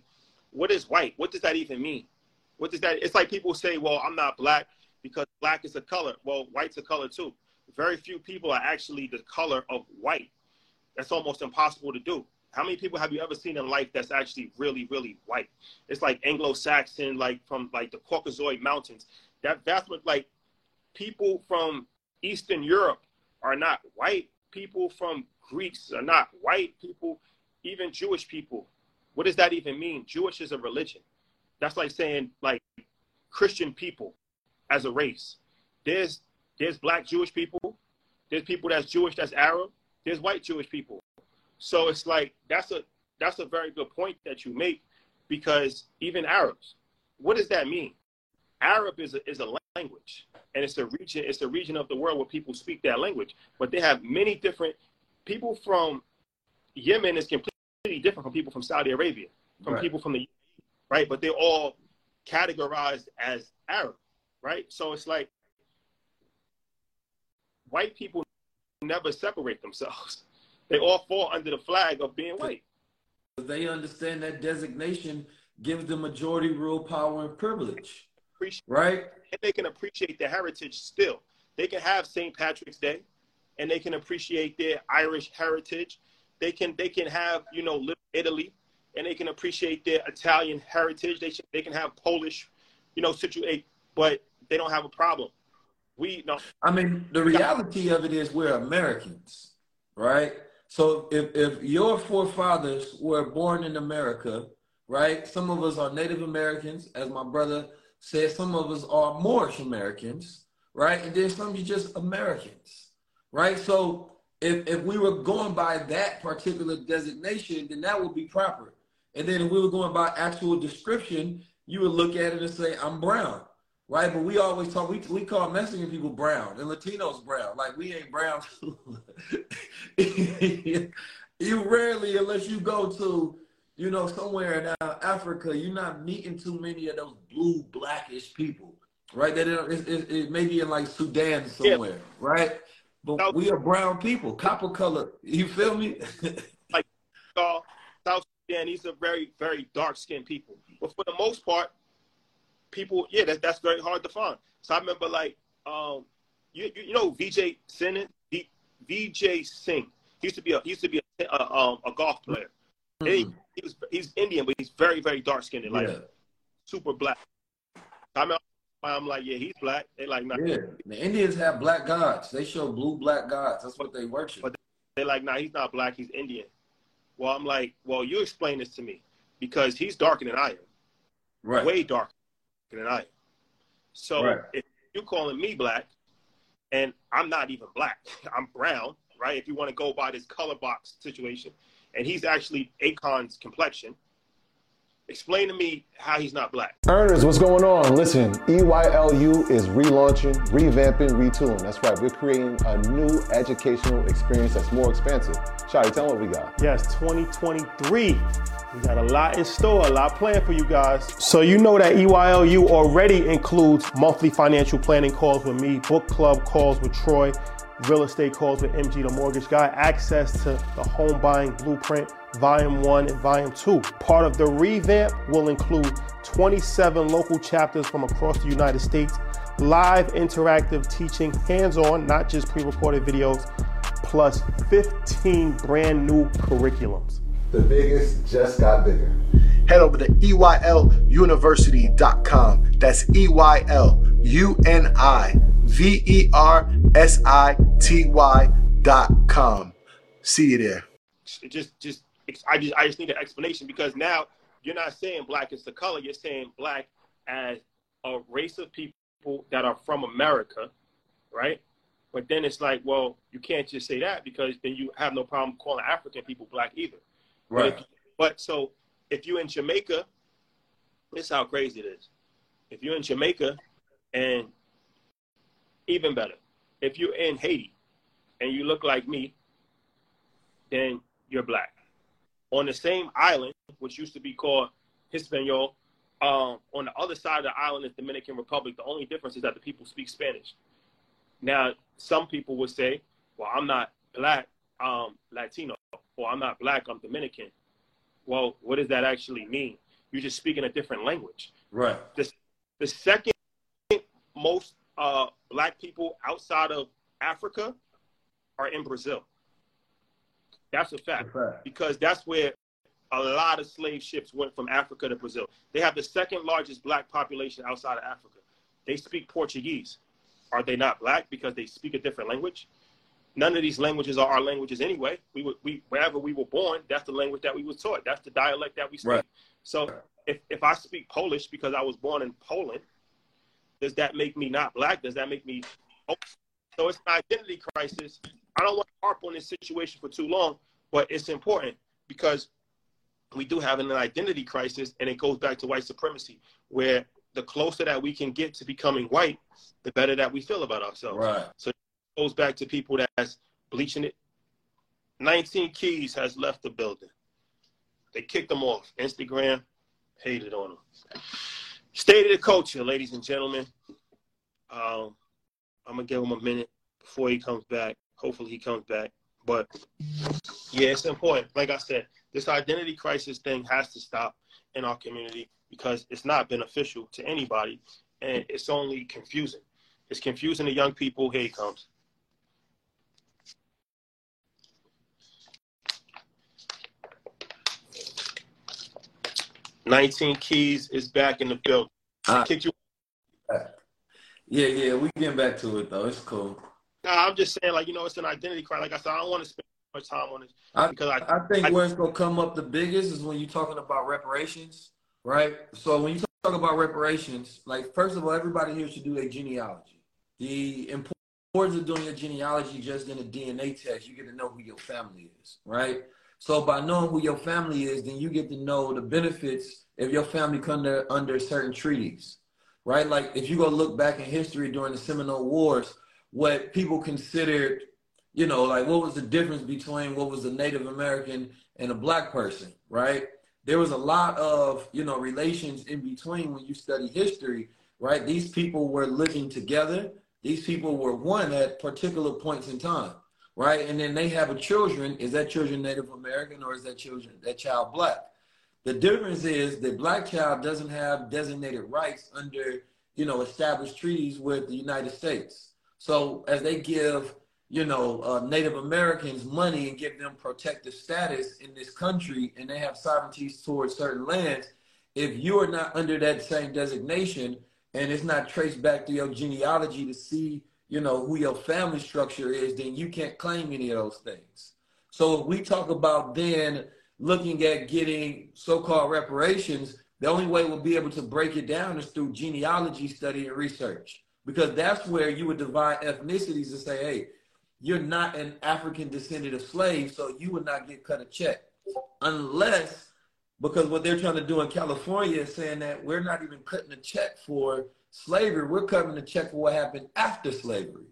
[SPEAKER 3] what is white? What does that even mean? What does that? It's like people say, "Well, I'm not black because black is a color." Well, white's a color too. Very few people are actually the color of white. That's almost impossible to do. How many people have you ever seen in life that's actually really, really white? It's like Anglo-Saxon, like from like the Caucasoid Mountains. That vast like people from Eastern Europe are not white. People from Greeks are not white people. Even Jewish people. What does that even mean? Jewish is a religion. That's like saying like Christian people as a race. There's there's black Jewish people. There's people that's Jewish that's Arab. There's white Jewish people. So it's like that's a that's a very good point that you make because even Arabs, what does that mean? Arab is a, is a language and it's a region it's a region of the world where people speak that language, but they have many different people from Yemen is completely different from people from Saudi Arabia, from right. people from the right, but they're all categorized as Arab, right? So it's like white people never separate themselves [laughs] they all fall under the flag of being white.
[SPEAKER 4] They understand that designation gives the majority rule, power, and privilege. Appreciate right?
[SPEAKER 3] And they can appreciate their heritage still. They can have St. Patrick's Day and they can appreciate their Irish heritage. They can they can have, you know, Italy and they can appreciate their Italian heritage. They should, they can have Polish, you know, situation, but they don't have a problem. We no.
[SPEAKER 4] I mean, the reality of it is we're Americans, right? So if, if your forefathers were born in America, right? Some of us are Native Americans, as my brother said, some of us are Moorish Americans, right? And then some of you just Americans, right? So if, if we were going by that particular designation, then that would be proper. And then if we were going by actual description, you would look at it and say, I'm brown right? But we always talk. We we call Mexican people brown and Latinos brown. Like we ain't brown. [laughs] you rarely, unless you go to, you know, somewhere in uh, Africa, you're not meeting too many of those blue blackish people, right? That it, it, it maybe in like Sudan somewhere, yeah. right? But South, we are brown people, copper color. You feel me? [laughs]
[SPEAKER 3] like uh, South Sudan, these are very very dark skinned people. But for the most part, people, yeah, that, that's very hard to find. So I remember like, um, you, you, you know, Vijay Singh, v, Vijay Singh. He used to be a he used to be a, a, um, a golf player. Mm-hmm. He, he, was he's Indian, but he's very very dark skinned, like yeah. super black. I'm like, yeah, he's black. They like, nah.
[SPEAKER 4] Yeah, the Indians have black gods. They show blue black gods. That's what they worship. But
[SPEAKER 3] they're like, nah, he's not black. He's Indian. Well, I'm like, well, you explain this to me because he's darker than I am. Right. Way darker than I am. So right. if you're calling me black, and I'm not even black, [laughs] I'm brown, right? If you want to go by this color box situation, and he's actually Akon's complexion, Explain to me how he's not black.
[SPEAKER 1] Earners, what's going on? Listen, EYLU is relaunching, revamping, retooling. That's right, we're creating a new educational experience that's more expansive. Shotty, tell them what we got.
[SPEAKER 2] Yes, 2023. We got a lot in store, a lot planned for you guys. So you know that EYLU already includes monthly financial planning calls with me, book club calls with Troy, real estate calls with MG the mortgage guy, access to the home buying blueprint Volume 1 and Volume 2. Part of the revamp will include 27 local chapters from across the United States, live interactive teaching, hands on, not just pre recorded videos, plus 15 brand new curriculums.
[SPEAKER 1] The biggest just got bigger.
[SPEAKER 5] Head over to EYLUniversity.com. That's E Y L U N I V E R S I T com. See you there.
[SPEAKER 3] Just, just, I just, I just need an explanation because now you're not saying black is the color. You're saying black as a race of people that are from America, right? But then it's like, well, you can't just say that because then you have no problem calling African people black either.
[SPEAKER 4] Right.
[SPEAKER 3] But, if, but so if you're in Jamaica, this is how crazy it is. If you're in Jamaica, and even better, if you're in Haiti and you look like me, then you're black. On the same island, which used to be called Hispaniola, um, on the other side of the island is Dominican Republic. The only difference is that the people speak Spanish. Now, some people would say, well, I'm not black, I'm Latino, or I'm not black, I'm Dominican. Well, what does that actually mean? You're just speaking a different language.
[SPEAKER 4] Right.
[SPEAKER 3] The, the second most uh, black people outside of Africa are in Brazil. That's a fact.
[SPEAKER 4] fact.
[SPEAKER 3] Because that's where a lot of slave ships went from Africa to Brazil. They have the second largest black population outside of Africa. They speak Portuguese. Are they not black because they speak a different language? None of these languages are our languages anyway. We were, we wherever we were born, that's the language that we were taught. That's the dialect that we speak.
[SPEAKER 4] Right.
[SPEAKER 3] So if, if I speak Polish because I was born in Poland, does that make me not black? Does that make me so it's an identity crisis. I don't want to harp on this situation for too long, but it's important because we do have an identity crisis, and it goes back to white supremacy, where the closer that we can get to becoming white, the better that we feel about ourselves.
[SPEAKER 4] Right.
[SPEAKER 3] So it goes back to people that's bleaching it. 19 Keys has left the building. They kicked them off. Instagram hated on them. State of the culture, ladies and gentlemen. Um, I'm gonna give him a minute before he comes back. Hopefully he comes back. But yeah, it's important. Like I said, this identity crisis thing has to stop in our community because it's not beneficial to anybody and it's only confusing. It's confusing the young people. Here he comes. Nineteen Keys is back in the building.
[SPEAKER 4] Uh,
[SPEAKER 3] kicked you.
[SPEAKER 4] Yeah, yeah, we getting back to it though. It's cool.
[SPEAKER 3] Nah, I'm just saying, like you know, it's an identity crisis. Like I said, I don't want to spend much time on it
[SPEAKER 4] I,
[SPEAKER 3] because I
[SPEAKER 4] I think
[SPEAKER 3] I-
[SPEAKER 4] where it's gonna come up the biggest is when you're talking about reparations, right? So when you talk about reparations, like first of all, everybody here should do a genealogy. The importance of doing your genealogy just in a DNA test, you get to know who your family is, right? So by knowing who your family is, then you get to know the benefits if your family come under under certain treaties, right? Like if you go look back in history during the Seminole Wars, what people considered you know, like what was the difference between what was a Native American and a black person, right? There was a lot of, you know, relations in between when you study history, right? These people were living together. These people were one at particular points in time, right? And then they have a children. Is that children Native American or is that children that child black? The difference is the black child doesn't have designated rights under, you know, established treaties with the United States. So as they give you know, uh, Native Americans money and give them protective status in this country and they have sovereignties towards certain lands, if you are not under that same designation and it's not traced back to your genealogy to see, you know, who your family structure is, then you can't claim any of those things. So if we talk about then looking at getting so-called reparations, the only way we'll be able to break it down is through genealogy study and research. Because that's where you would divide ethnicities and say, hey, you're not an African descendant of slaves, so you would not get cut a check. Unless, because what they're trying to do in California is saying that we're not even cutting a check for slavery, we're cutting a check for what happened after slavery,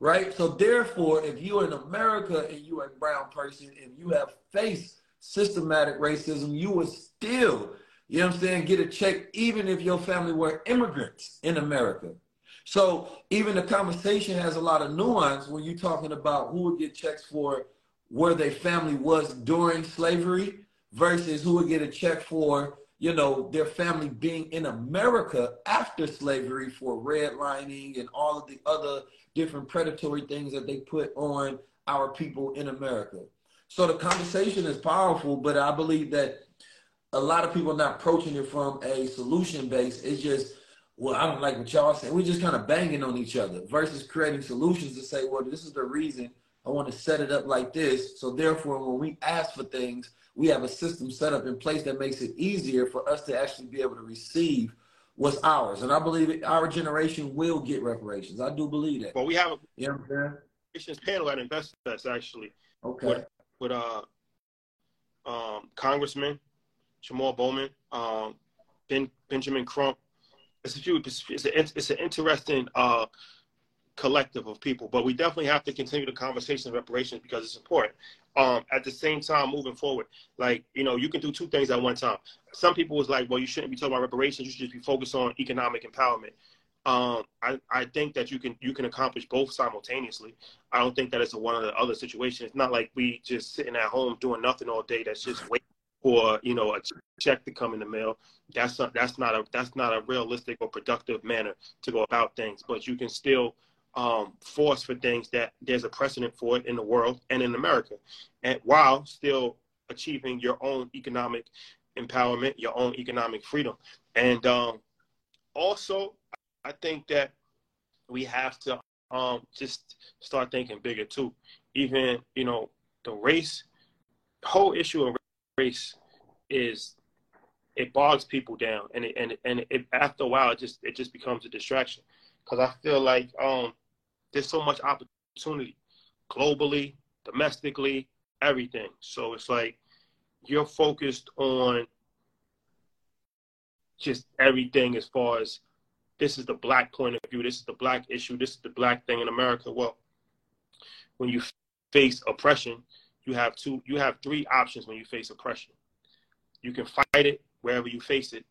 [SPEAKER 4] right? So therefore, if you're in America and you're a brown person and you have faced systematic racism, you would still, you know what I'm saying, get a check even if your family were immigrants in America. So even the conversation has a lot of nuance when you're talking about who would get checks for where their family was during slavery versus who would get a check for, you know, their family being in America after slavery for redlining and all of the other different predatory things that they put on our people in America. So the conversation is powerful, but I believe that a lot of people are not approaching it from a solution base. It's just, well, I don't like what y'all say. We're just kind of banging on each other versus creating solutions to say, well, this is the reason I want to set it up like this. So therefore, when we ask for things, we have a system set up in place that makes it easier for us to actually be able to receive what's ours. And I believe our generation will get reparations. I do believe that.
[SPEAKER 3] Well, we have a
[SPEAKER 4] You know what I'm saying?
[SPEAKER 3] reparations panel at InvestFest actually
[SPEAKER 4] Okay.
[SPEAKER 3] with with uh um Congressman Jamal Bowman, um Ben Benjamin Crump. It's a few. It's, it's, a, it's an interesting uh collective of people, but we definitely have to continue the conversation of reparations because it's important. Um, at the same time, moving forward, like you know, you can do two things at one time. Some people was like, well, you shouldn't be talking about reparations. You should just be focused on economic empowerment. Um, I, I think that you can you can accomplish both simultaneously. I don't think that it's a one or the other situation. It's not like we just sitting at home doing nothing all day. That's just waiting for you know a check to come in the mail. That's that's not a that's not a realistic or productive manner to go about things. But you can still um, force for things that there's a precedent for it in the world and in America, and while still achieving your own economic empowerment, your own economic freedom, and um, also I think that we have to um, just start thinking bigger too. Even you know the race, whole issue of race is it bogs people down, and it, and and it, after a while, it just it just becomes a distraction. Because I feel like um, there's so much opportunity, globally, domestically, everything. So it's like you're focused on just everything as far as this is the black point of view, this is the black issue, this is the black thing in America. Well, when you face oppression, you have two you have three options when you face oppression. You can fight it wherever you face it.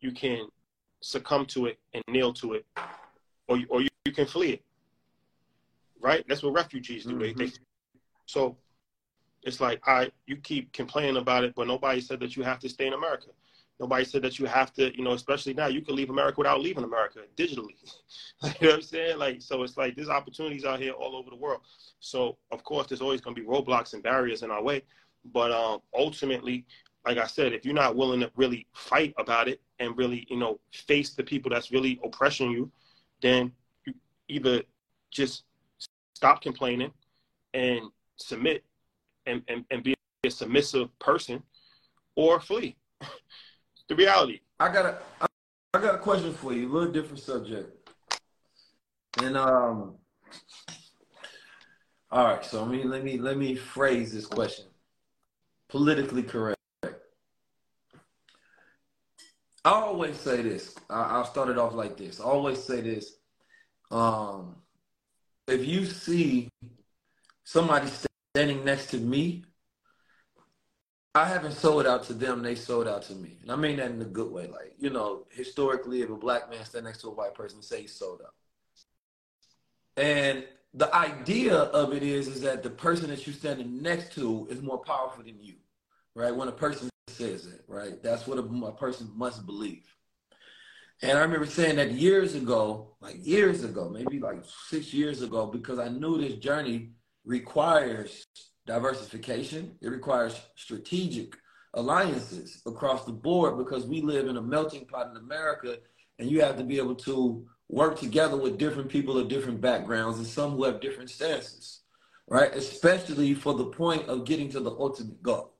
[SPEAKER 3] You can succumb to it and kneel to it, or you, or you, you can flee it. Right? That's what refugees do. They, they so it's like I you keep complaining about it, but nobody said that you have to stay in America. Nobody said that you have to, you know, especially now, you can leave America without leaving America digitally. [laughs] you know what I'm saying? Like, so it's like there's opportunities out here all over the world. So of course, there's always going to be roadblocks and barriers in our way, but um, ultimately, like I said, if you're not willing to really fight about it and really, you know, face the people that's really oppressing you, then you either just stop complaining and submit and, and, and be a submissive person or flee. [laughs] the reality.
[SPEAKER 4] I got a I got a question for you, a little different subject. And um all right, so let me let me let me phrase this question. Politically correct. I always say this. I, I'll start it off like this. I always say this. Um if you see somebody standing next to me I haven't sold out to them, they sold out to me. And I mean that in a good way. Like, you know, historically, if a black man stand next to a white person, say he's sold out. And the idea of it is, is that the person that you're standing next to is more powerful than you, right? When a person says it, right? That's what a, a person must believe. And I remember saying that years ago, like years ago, maybe like six years ago, because I knew this journey requires diversification. It requires strategic alliances across the board because we live in a melting pot in America and you have to be able to work together with different people of different backgrounds and some who have different stances, right? Especially for the point of getting to the ultimate goal,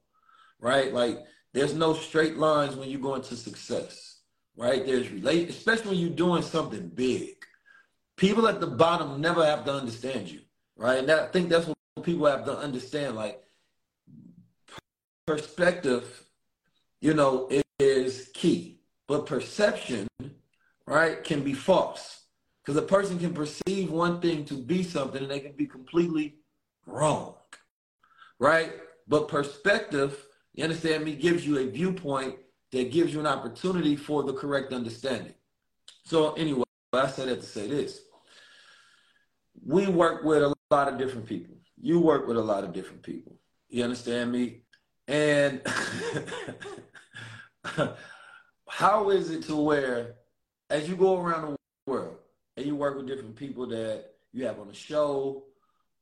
[SPEAKER 4] right? Like there's no straight lines when you go into success, right? There's relate, especially when you're doing something big. People at the bottom never have to understand you, right? And that, I think that's what people have to understand like perspective you know is key but perception right can be false because a person can perceive one thing to be something and they can be completely wrong right but perspective you understand me gives you a viewpoint that gives you an opportunity for the correct understanding so anyway i said that to say this we work with a lot of different people you work with a lot of different people. You understand me? And [laughs] how is it to where, as you go around the world and you work with different people that you have on the show,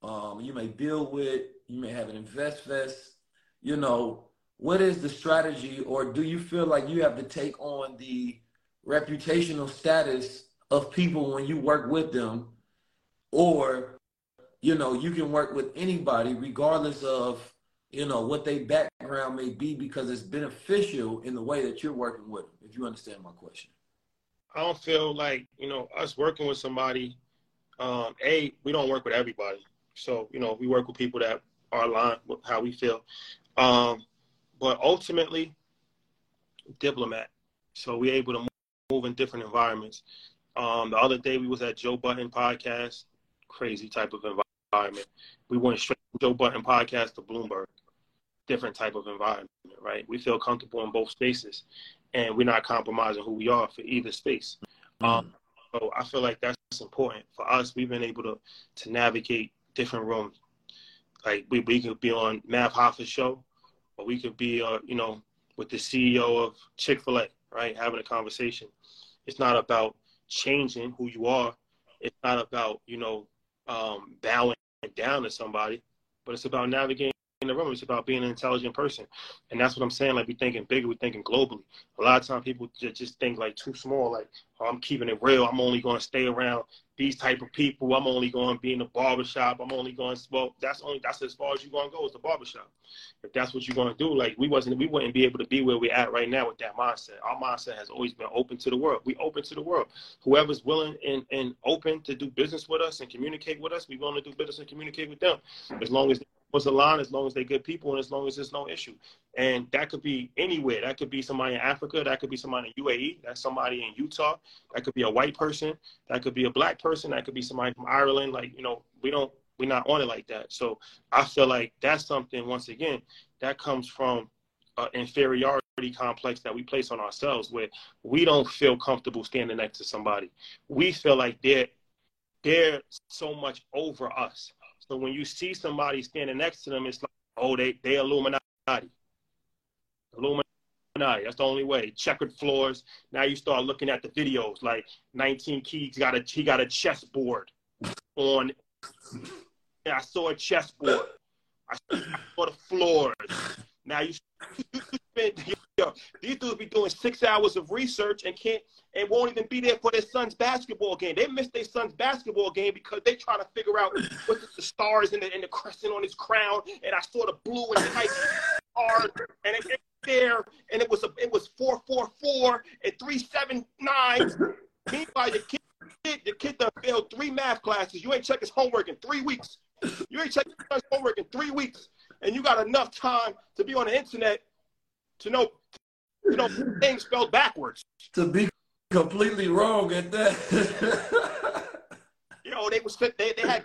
[SPEAKER 4] um, you may deal with, you may have an invest fest, you know, what is the strategy or do you feel like you have to take on the reputational status of people when you work with them or you know you can work with anybody regardless of you know what their background may be because it's beneficial in the way that you're working with them if you understand my question
[SPEAKER 3] I don't feel like you know us working with somebody. Um, a, we don't work with everybody, so you know we work with people that are aligned with how we feel. Um, but ultimately, diplomat. So we're able to move in different environments. Um, the other day we was at Joe Budden podcast, crazy type of environment. We went straight from Joe Budden podcast to Bloomberg, different type of environment, right? We feel comfortable in both spaces, and we're not compromising who we are for either space. Um, so I feel like that's important for us. We've been able to to navigate different rooms. Like we, we could be on Math Hoffa's show, or we could be, uh, you know, with the CEO of Chick Fil A, right, having a conversation. It's not about changing who you are. It's not about you know um, bowing down to somebody, but it's about navigating the room. It's about being an intelligent person, and that's what I'm saying. Like we thinking bigger, we thinking globally. A lot of times people just, just think like too small. Like oh, I'm keeping it real. I'm only going to stay around these type of people. I'm only going to be in the barbershop. I'm only going to well, that's only that's as far as you're going to go is the barbershop. If that's what you're going to do, like we wasn't, we wouldn't be able to be where we're at right now with that mindset. Our mindset has always been open to the world. We open to the world. Whoever's willing and, and open to do business with us and communicate with us, we want to do business and communicate with them. As long as was aligned, as long as they're good people, and as long as there's no issue. And that could be anywhere. That could be somebody in Africa. That could be somebody in UAE. That's somebody in Utah. That could be a white person. That could be a black person. That could be somebody from Ireland. Like you know, we don't we're not on it like that. So I feel like that's something once again that comes from uh, inferiority complex that we place on ourselves, where we don't feel comfortable standing next to somebody. We feel like they're they're so much over us. So when you see somebody standing next to them, it's like, oh, they they Illuminati. Illuminati. That's the only way. Checkered floors. Now you start looking at the videos. Like 19 Keys got a he got a chessboard on. Yeah, I saw a chessboard. I saw the floors. Now you, you yo, these dudes be doing six hours of research and can't and won't even be there for their son's basketball game. They missed their son's basketball game because they trying to figure out what the stars and the, and the crescent on his crown. And I saw the blue and the white stars, and it, there, and it was a it was four four four and three seven nine. Meanwhile, the kid the kid done failed three math classes. You ain't check his homework in three weeks. You ain't check his homework in three weeks, and you got enough time to be on the internet to know you know things spelled backwards.
[SPEAKER 4] To be completely wrong at that.
[SPEAKER 3] you know, they was they, they had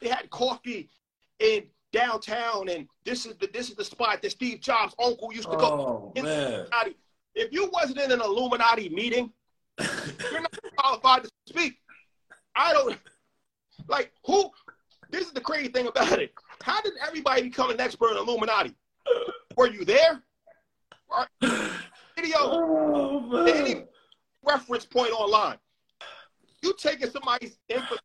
[SPEAKER 3] they had coffee in downtown, and this is the this is the spot that Steve Jobs' uncle used to
[SPEAKER 4] oh,
[SPEAKER 3] go.
[SPEAKER 4] Man.
[SPEAKER 3] If you wasn't in an Illuminati meeting, you're not qualified to speak. I don't like who. This is the crazy thing about it. How did everybody become an expert in Illuminati? Were you there? [laughs] Video.
[SPEAKER 4] Oh,
[SPEAKER 3] any reference point online. You taking somebody's information,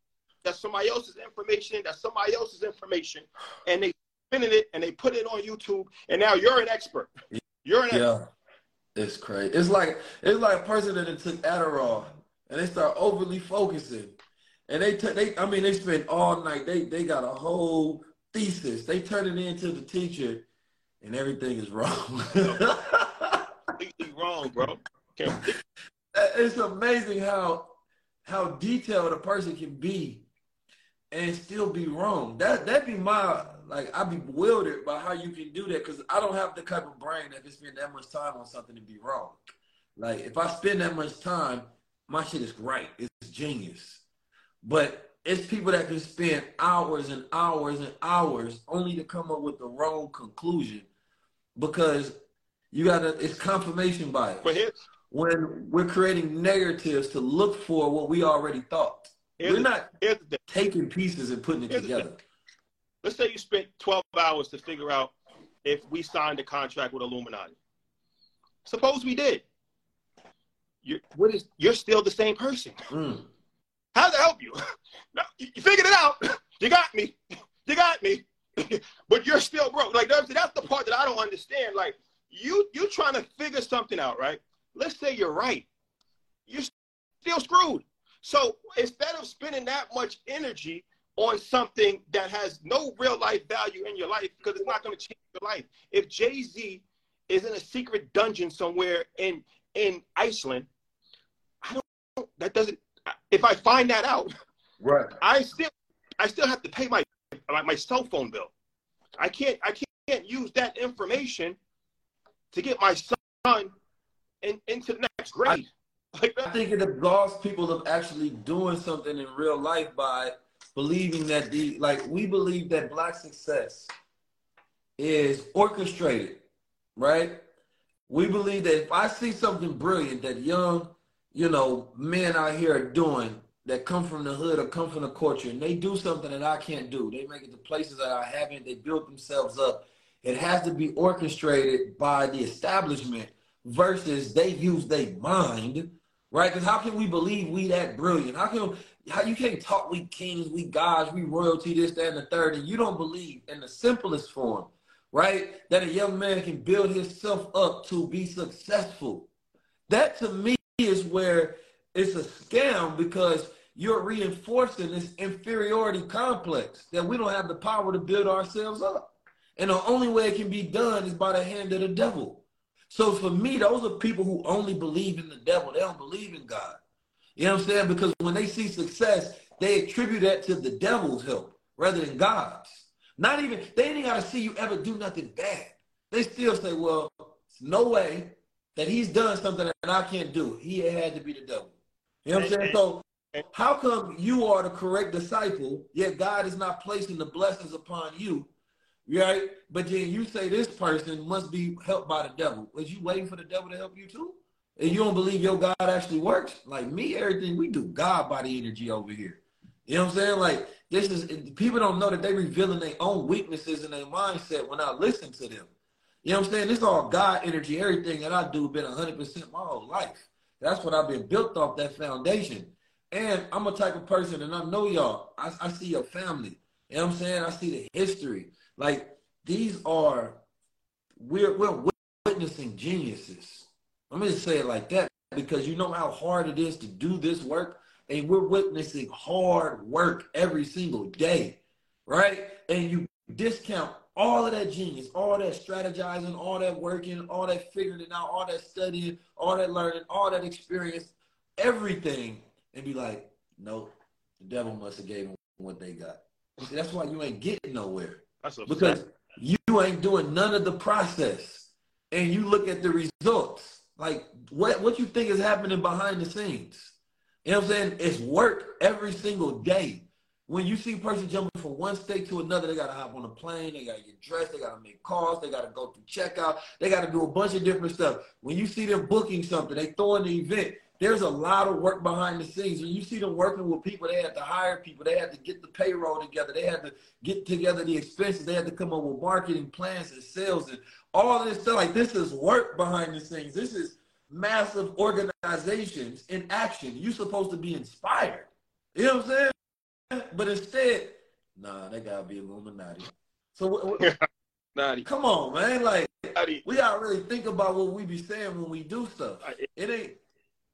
[SPEAKER 3] that's somebody else's information, that's somebody else's information, and they spinning it and they put it on YouTube, and now you're an expert. You're an
[SPEAKER 4] yeah.
[SPEAKER 3] expert.
[SPEAKER 4] It's crazy. It's like it's like a person that took Adderall and they start overly focusing, and they t- they I mean they spend all night. They they got a whole thesis. They turn it into the teacher, and everything is wrong. [laughs]
[SPEAKER 3] Completely wrong, bro.
[SPEAKER 4] it's amazing how how detailed a person can be and still be wrong. That that be my like I'd be bewildered by how you can do that because I don't have the type of brain that can spend that much time on something to be wrong. Like if I spend that much time, my shit is right. It's genius. But it's people that can spend hours and hours and hours only to come up with the wrong conclusion because you gotta it's confirmation bias.
[SPEAKER 3] But here,
[SPEAKER 4] when we're creating narratives to look for what we already thought. We're not taking pieces and putting it
[SPEAKER 3] Here's
[SPEAKER 4] together.
[SPEAKER 3] Let's say you spent 12 hours to figure out if we signed a contract with Illuminati. Suppose we did. You're, what is, you're still the same person.
[SPEAKER 4] Mm.
[SPEAKER 3] How's that help you? [laughs] no, you you figured it out. [laughs] You got me. [laughs] You got me. [laughs] but you're still broke. Like that's, that's the part that I don't understand. Like you you trying to figure something out, right? Let's say you're right. You're still screwed. So instead of spending that much energy on something that has no real life value in your life, because it's not going to change your life. If Jay Z is in a secret dungeon somewhere in in Iceland, I don't. That doesn't. If I find that out,
[SPEAKER 4] Right.
[SPEAKER 3] I still I still have to pay my my, my cell phone bill. I can't I can't use that information to get my son in, into the next grade. Like
[SPEAKER 4] I think it applauds people of actually doing something in real life by believing that the like we believe that black success is orchestrated, right? We believe that if I see something brilliant that young, you know, men out here are doing that come from the hood or come from the culture and they do something that I can't do. They make it to places that I haven't, they build themselves up. It has to be orchestrated by the establishment versus they use their mind, right? Because how can we believe we that brilliant? How can how you can't talk we kings, we gods, we royalty, this, that, and the third, and you don't believe in the simplest form, right? That a young man can build himself up to be successful. That to me is where it's a scam because you're reinforcing this inferiority complex that we don't have the power to build ourselves up. And the only way it can be done is by the hand of the devil. So for me, those are people who only believe in the devil. They don't believe in God. You know what I'm saying? Because when they see success, they attribute that to the devil's help rather than God's. Not even, they ain't got to see you ever do nothing bad. They still say, well, it's no way that he's done something that I can't do. He had to be the devil. You know what I'm saying? So how come you are the correct disciple, yet God is not placing the blessings upon you, right? But then you say this person must be helped by the devil. Was you waiting for the devil to help you too? And you don't believe your God actually works? Like me, everything we do, God body energy over here. You know what I'm saying? Like this is people don't know that they revealing their own weaknesses in their mindset when I listen to them. You know what I'm saying? This is all God energy. Everything that I do been 100% my whole life. That's what I've been built off that foundation. And I'm a type of person, and I know y'all. I, I see your family. You know what I'm saying? I see the history. Like these are we're we're witnessing geniuses. Let me just say it like that because you know how hard it is to do this work, and we're witnessing hard work every single day, right? And you discount all of that genius, all that strategizing, all that working, all that figuring it out, all that studying, all that learning, all that experience, everything, and be like, nope, the devil must have gave them what they got. See, that's why you ain't getting nowhere because you ain't doing none of the process, and you look at the results. Like what what you think is happening behind the scenes? You know what I'm saying? It's work every single day. When you see a person jumping from one state to another, they gotta hop on a plane, they gotta get dressed, they gotta make calls, they gotta go through checkout, they gotta do a bunch of different stuff. When you see them booking something, they throw in the event. There's a lot of work behind the scenes. When you see them working with people, they had to hire people, they had to get the payroll together, they had to get together the expenses, they had to come up with marketing plans and sales and all this stuff. Like this is work behind the scenes. This is massive organizations in action. You're supposed to be inspired. You know what I'm saying? But instead, nah, they gotta be Illuminati. So what, what, [laughs] come on, man. Like we gotta really think about what we be saying when we do stuff. It ain't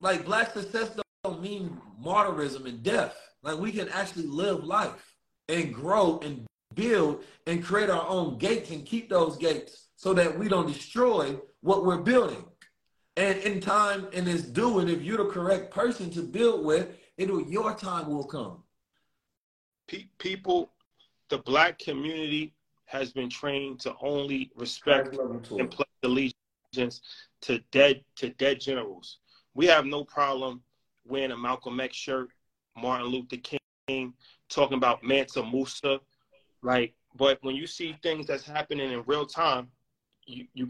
[SPEAKER 4] like black success don't mean martyrism and death. Like we can actually live life and grow and build and create our own gates and keep those gates so that we don't destroy what we're building. And in time and it's due, and if you're the correct person to build with, it'll your time will come.
[SPEAKER 3] People, the black community has been trained to only respect and pledge allegiance to dead to dead generals. We have no problem wearing a Malcolm X shirt, Martin Luther King, talking about Mansa Musa, right? But when you see things that's happening in real time, you, you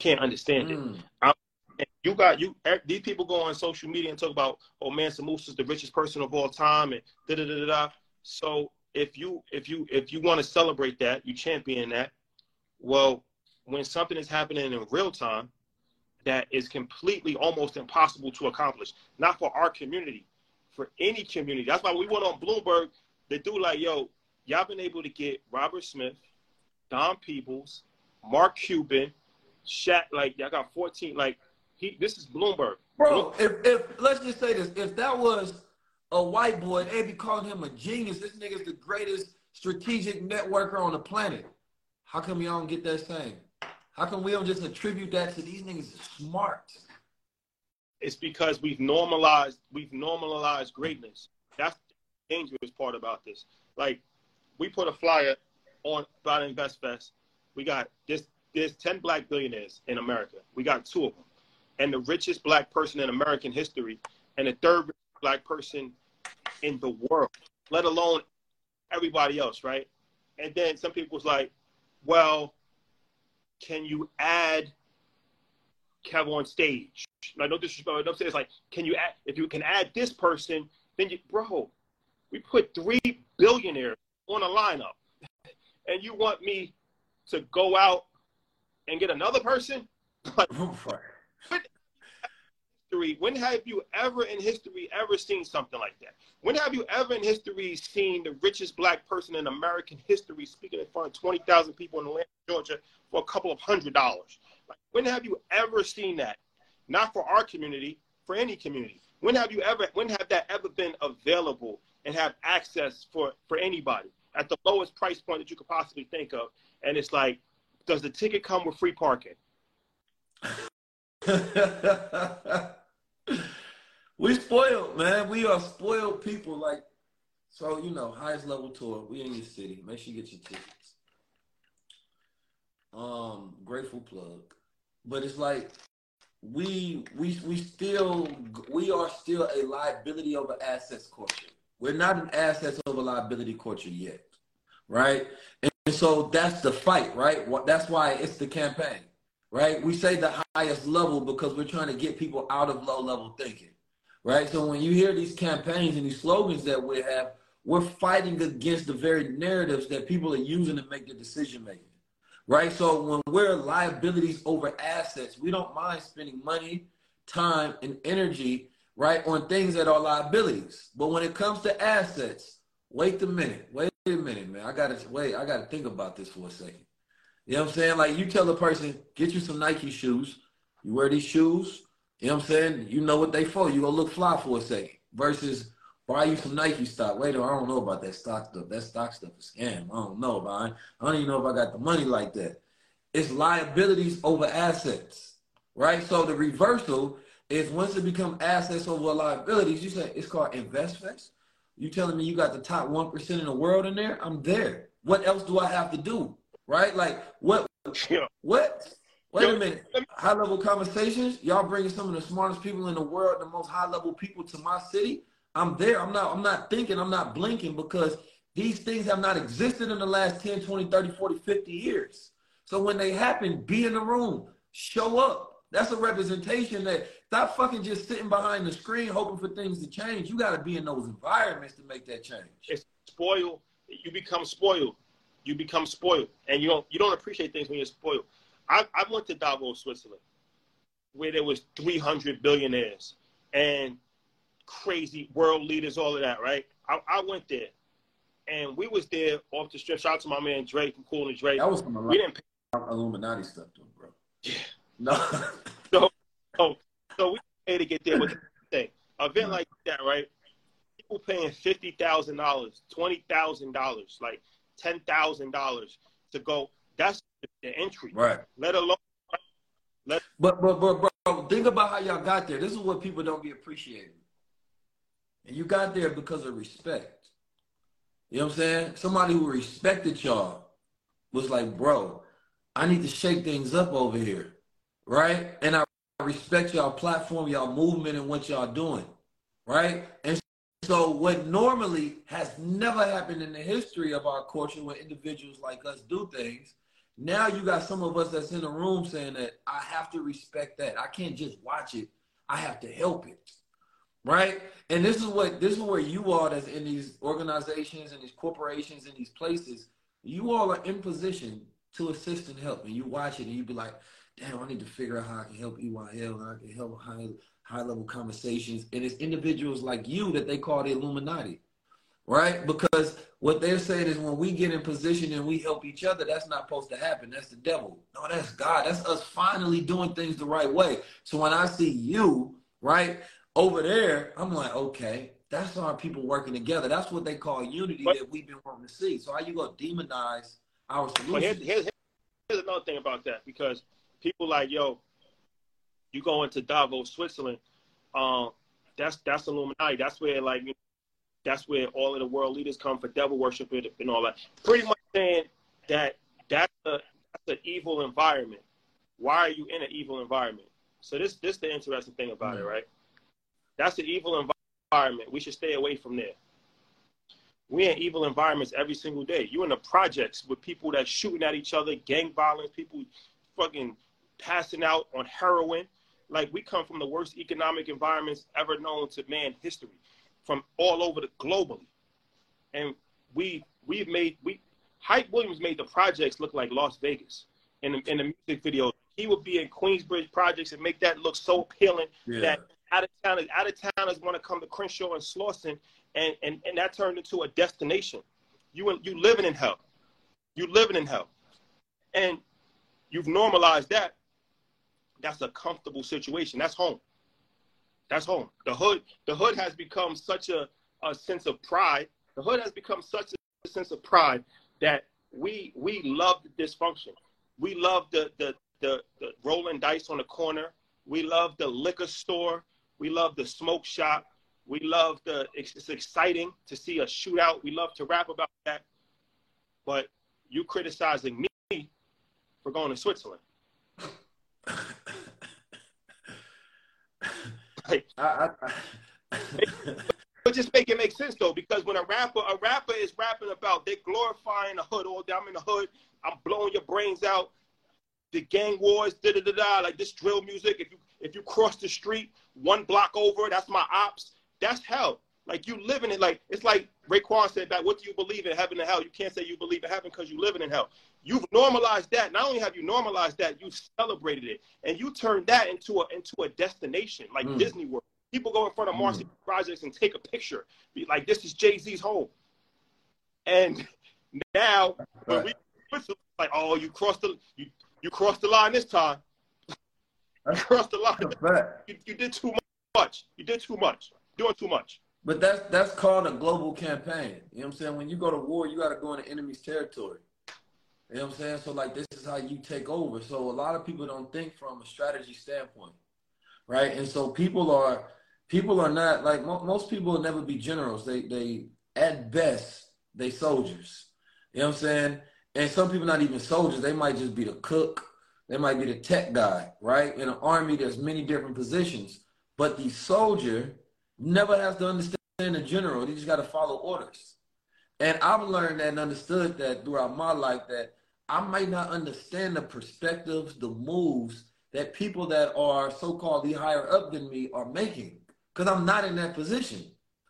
[SPEAKER 3] can't understand it.
[SPEAKER 4] Mm.
[SPEAKER 3] And you got you eh, these people go on social media and talk about oh Mansa Musa is the richest person of all time and da da da da. da. So if you if you if you want to celebrate that, you champion that. Well, when something is happening in real time, that is completely almost impossible to accomplish. Not for our community, for any community. That's why we went on Bloomberg. They do like, yo, y'all been able to get Robert Smith, Don Peebles, Mark Cuban, Shat. Like y'all got 14. Like he, this is Bloomberg.
[SPEAKER 4] Bro, if, if let's just say this, if that was a white boy, they'd be calling him a genius. This nigga's the greatest strategic networker on the planet. How come y'all don't get that same? How come we don't just attribute that to these niggas smart?
[SPEAKER 3] It's because we've normalized we've normalized greatness. That's the dangerous part about this. Like we put a flyer on about Invest Fest. We got this there's 10 black billionaires in America. We got two of them. And the richest black person in American history and the third black person in the world, let alone everybody else, right? And then some people was like, well, can you add Kev on stage? I Like no disrespect, I'm saying it's like, can you add if you can add this person, then you bro, we put three billionaires on a lineup. And you want me to go out and get another person? Like, history, when have you ever in history ever seen something like that? When have you ever in history seen the richest black person in American history speaking in front of 20,000 people in Atlanta, Georgia for a couple of hundred dollars? Like, when have you ever seen that? Not for our community, for any community. When have you ever, when have that ever been available and have access for, for anybody at the lowest price point that you could possibly think of? And it's like, does the ticket come with free parking? [laughs]
[SPEAKER 4] we spoiled, man. We are spoiled people. Like, so you know, highest level tour. We in your city. Make sure you get your tickets. Um, grateful plug. But it's like we we we still we are still a liability over assets culture. We're not an assets over liability culture yet, right? And so that's the fight, right? That's why it's the campaign right? We say the highest level because we're trying to get people out of low level thinking, right? So when you hear these campaigns and these slogans that we have, we're fighting against the very narratives that people are using to make the decision making, right? So when we're liabilities over assets, we don't mind spending money, time, and energy, right, on things that are liabilities. But when it comes to assets, wait a minute, wait a minute, man. I gotta wait. I gotta think about this for a second. You know what I'm saying? Like you tell a person, get you some Nike shoes. You wear these shoes. You know what I'm saying? You know what they for. You gonna look fly for a second. Versus buy you some Nike stock. Wait, I don't know about that stock stuff. That stock stuff is scam. I don't know, man. I don't even know if I got the money like that. It's liabilities over assets, right? So the reversal is once it become assets over liabilities. You say it's called InvestFest. You telling me you got the top one percent in the world in there? I'm there. What else do I have to do? right? Like what? Yeah. What? Wait a minute. High level conversations. Y'all bringing some of the smartest people in the world, the most high level people to my city. I'm there. I'm not. I'm not thinking. I'm not blinking because these things have not existed in the last 10, 20, 30, 40, 50 years. So when they happen, be in the room, show up. That's a representation that stop fucking just sitting behind the screen hoping for things to change. You got to be in those environments to make that change.
[SPEAKER 3] It's spoiled. You become spoiled you become spoiled, and you don't you don't appreciate things when you're spoiled. I, I went to Davos, Switzerland, where there was 300 billionaires and crazy world leaders, all of that, right? I, I went there, and we was there off the strip. Shout out to my man Drake from Cool and Dre.
[SPEAKER 4] That was some
[SPEAKER 3] we
[SPEAKER 4] didn't pay Illuminati stuff, though, bro.
[SPEAKER 3] Yeah.
[SPEAKER 4] No. [laughs]
[SPEAKER 3] so, so, so we paid to get there with the [laughs] thing. Event like that, right? People paying fifty thousand dollars, twenty thousand dollars, like ten thousand dollars to go. That's the entry,
[SPEAKER 4] right?
[SPEAKER 3] Let alone.
[SPEAKER 4] Let but but but bro, think about how y'all got there. This is what people don't be appreciating. And you got there because of respect. You know what I'm saying? Somebody who respected y'all was like, bro, I need to shake things up over here. Right? And I respect y'all platform, y'all movement, and what y'all doing. Right? And so what normally has never happened in the history of our culture when individuals like us do things, now you got some of us that's in the room saying that I have to respect that. I can't just watch it. I have to help it. Right? And this is what this is where you are that's in these organizations and these corporations and these places, you all are in position to assist and help. And you watch it and you be like, damn, I need to figure out how I can help EYL and I can help high high level conversations. And it's individuals like you that they call the Illuminati, right? Because what they're saying is when we get in position and we help each other, that's not supposed to happen. That's the devil. No, that's God. That's us finally doing things the right way. So when I see you, right, over there, I'm like, okay, that's our people working together. That's what they call unity
[SPEAKER 3] But-
[SPEAKER 4] that we've been wanting to see. So how you gonna demonize our
[SPEAKER 3] But here's, here's, here's another thing about that because people like, yo, you go into Davos, Switzerland, um, that's that's Illuminati. That's where like you that's where all of the world leaders come for devil worship and all that. Pretty much saying that that's a that's an evil environment. Why are you in an evil environment? So this this the interesting thing about it, mm. right? That's an evil environment. We should stay away from there. We in evil environments every single day. You in the projects with people that shooting at each other, gang violence, people fucking passing out on heroin. Like we come from the worst economic environments ever known to man history, from all over the globally, and we we've made we Hype Williams made the projects look like Las Vegas in the, in the music video. He would be in Queensbridge projects and make that look so appealing
[SPEAKER 4] Yeah.
[SPEAKER 3] that out of towners out of towners want to come to Crenshaw and Slauson, and, and and that turned into a destination. You you living in hell, you living in hell, and you've normalized that. That's a comfortable situation. That's home. That's home. The hood the hood has become such a, a sense of pride. The hood has become such a sense of pride that we we love the dysfunction. We love the the the, the rolling dice on the corner. We love the liquor store. We love the smoke shop. We love the it's, it's exciting to see a shootout. We love to rap about that. But you criticizing me for going to Switzerland. [laughs] Like,
[SPEAKER 4] I, I, I, [laughs]
[SPEAKER 3] but just make it make sense though, because when a rapper, a rapper is rapping about they're glorifying the hood all day. I'm in the hood, I'm blowing your brains out. The gang wars, da da da da, like this drill music. If you if you cross the street one block over, that's my ops. That's hell. Like you living it. Like it's like Raekwon said back. What do you believe in heaven and hell? You can't say you believe in heaven because you're living in hell. You've normalized that. Not only have you normalized that, you celebrated it, and you turned that into a into a destination like
[SPEAKER 4] Mm.
[SPEAKER 3] Disney World. People go in front of
[SPEAKER 4] Mm.
[SPEAKER 3] Marcy Projects and take a picture. Be like, this is Jay Z's home. And now when we like, oh, you crossed the you you crossed the line this time. You [laughs] crossed the line. You, you did too much. You did too much. Doing too much.
[SPEAKER 4] But that's that's called a global campaign. You know what I'm saying? When you go to war, you got to go into enemy's territory. You know what I'm saying? So like this is how you take over. So a lot of people don't think from a strategy standpoint, right? And so people are people are not like mo- most people will never be generals. They they at best they soldiers. You know what I'm saying? And some people not even soldiers. They might just be the cook. They might be the tech guy, right? In an army, there's many different positions. But the soldier never has to understand the general. He just got to follow orders. And I've learned that and understood that throughout my life that I might not understand the perspectives, the moves that people that are so-called the higher up than me are making because I'm not in that position,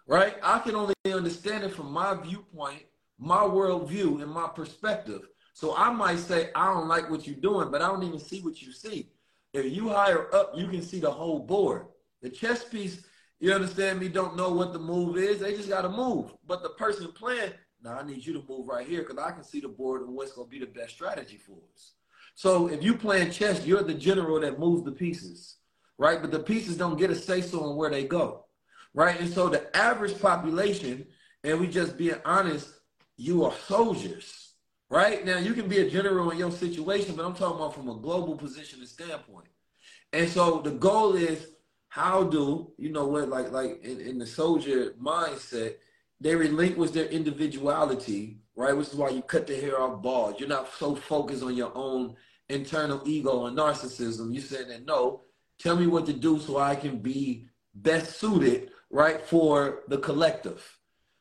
[SPEAKER 4] right? I can only understand it from my viewpoint, my worldview, and my perspective. So I might say, I don't like what you're doing, but I don't even see what you see. If you higher up, you can see the whole board. The chess piece, you understand me, don't know what the move is. They just got to move. But the person playing, now I need you to move right here because I can see the board and what's going to be the best strategy for us. So if you playing chess, you're the general that moves the pieces, right? But the pieces don't get a say so on where they go, right? And so the average population, and we just being honest, you are soldiers, right? Now you can be a general in your situation, but I'm talking about from a global position and standpoint. And so the goal is how do you know what like like in, in the soldier mindset, they relinquish their individuality, right? Which is why you cut the hair off bald. You're not so focused on your own internal ego and narcissism. You saying that no, tell me what to do so I can be best suited, right, for the collective,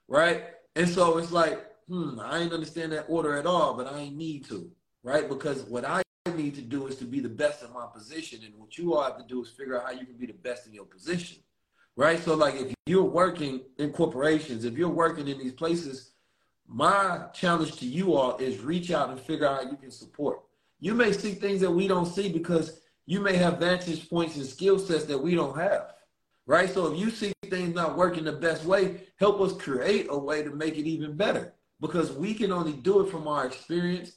[SPEAKER 4] right? And so it's like, hmm, I ain't understand that order at all, but I need to, right? Because what I need to do is to be the best in my position, and what you all have to do is figure out how you can be the best in your position, right? So, like, if you're working in corporations, if you're working in these places, my challenge to you all is reach out and figure out how you can support. You may see things that we don't see because you may have vantage points and skill sets that we don't have. Right? So if you see things not working the best way, help us create a way to make it even better. Because we can only do it from our experience,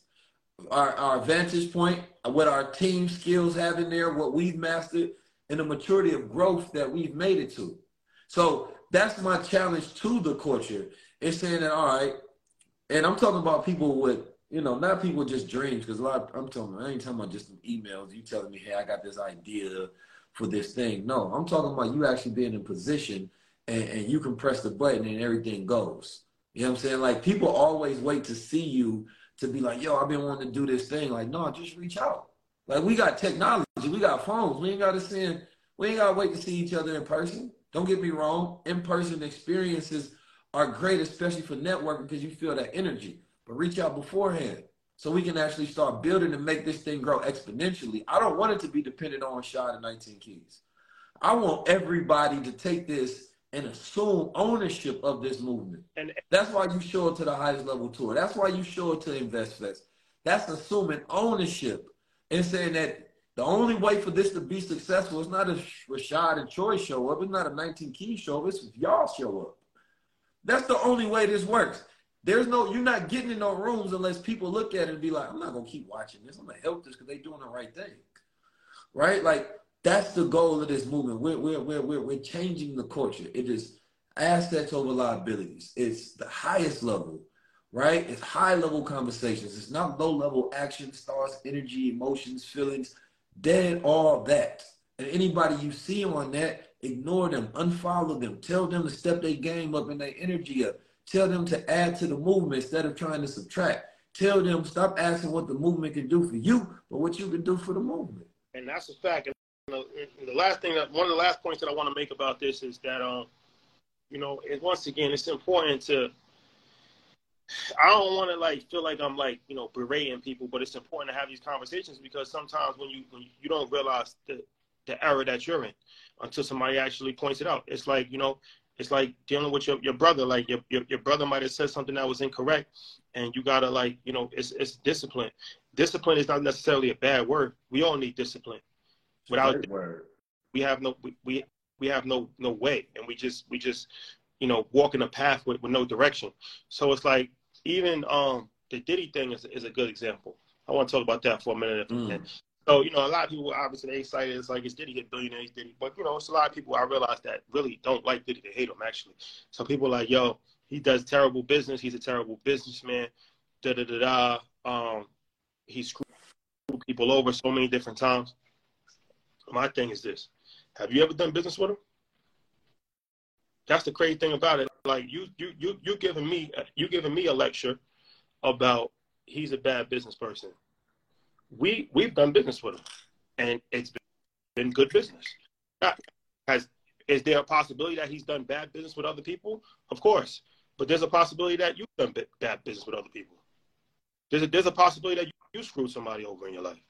[SPEAKER 4] our, our vantage point, what our team skills have in there, what we've mastered, and the maturity of growth that we've made it to. So that's my challenge to the culture. Is saying that, all right, and I'm talking about people with, you know, not people just dreams, because a lot of, I'm talking, I ain't talking about just some emails. You telling me, hey, I got this idea for this thing. No, I'm talking about you actually being in position and, and you can press the button and everything goes. You know what I'm saying? Like people always wait to see you to be like, yo, I've been wanting to do this thing. Like, no, just reach out. Like we got technology, we got phones. We ain't gotta send, we ain't gotta wait to see each other in person. Don't get me wrong, in-person experiences are great, especially for networking because you feel that energy. But reach out beforehand so we can actually start building and make this thing grow exponentially. I don't want it to be dependent on Shad and 19 Keys. I want everybody to take this and assume ownership of this movement. And that's why you show it to the highest level tour. That's why you show it to InvestFest. That's assuming ownership and saying that the only way for this to be successful is not if Rashad and Troy show up. It's not a 19 Keys show up. It's if y'all show up. That's the only way this works. There's no, you're not getting in no rooms unless people look at it and be like, I'm not gonna keep watching this. I'm gonna help this because they're doing the right thing, right? Like that's the goal of this movement. We're we're we're we're, we're changing the culture. It is assets over liabilities. It's the highest level, right? It's high level conversations. It's not low level action, stars, energy, emotions, feelings. Dead all that. And anybody you see on that, ignore them, unfollow them, tell them to step their game up and their energy up Tell them to add to the movement instead of trying to subtract. Tell them stop asking what the movement can do for you, but what you can do for the movement.
[SPEAKER 3] And that's a fact. The last thing that one of the last points that I want to make about this is that um, you know, it, once again, it's important to. I don't want to like feel like I'm like you know berating people, but it's important to have these conversations because sometimes when you when you don't realize the the error that you're in until somebody actually points it out. It's like you know it's like dealing with your, your brother. Like your, your, your brother might have said something that was incorrect, and you gotta like you know it's it's discipline. Discipline is not necessarily a bad word. We all need discipline. Without word. we have no we, we we have no no way, and we just we just you know walking a path with, with no direction. So it's like even um the Diddy thing is is a good example. I want to talk about that for a minute. Mm. So, you know, a lot of people obviously they excited. It's like it's Diddy hit billionaires, Diddy. But you know, it's a lot of people I realize that really don't like Diddy. They hate him actually. So people like, yo, he does terrible business. He's a terrible businessman. Da da da da. Um, he screwed people over so many different times. My thing is this: Have you ever done business with him? That's the crazy thing about it. Like you, you, you, you giving me, you giving me a lecture about he's a bad business person we we've done business with him, and it's been, been good business. Has is there a possibility that he's done bad business with other people? Of course, but there's a possibility that you've done bad business with other people. There's a, there's a possibility that you, you screwed somebody over in your life.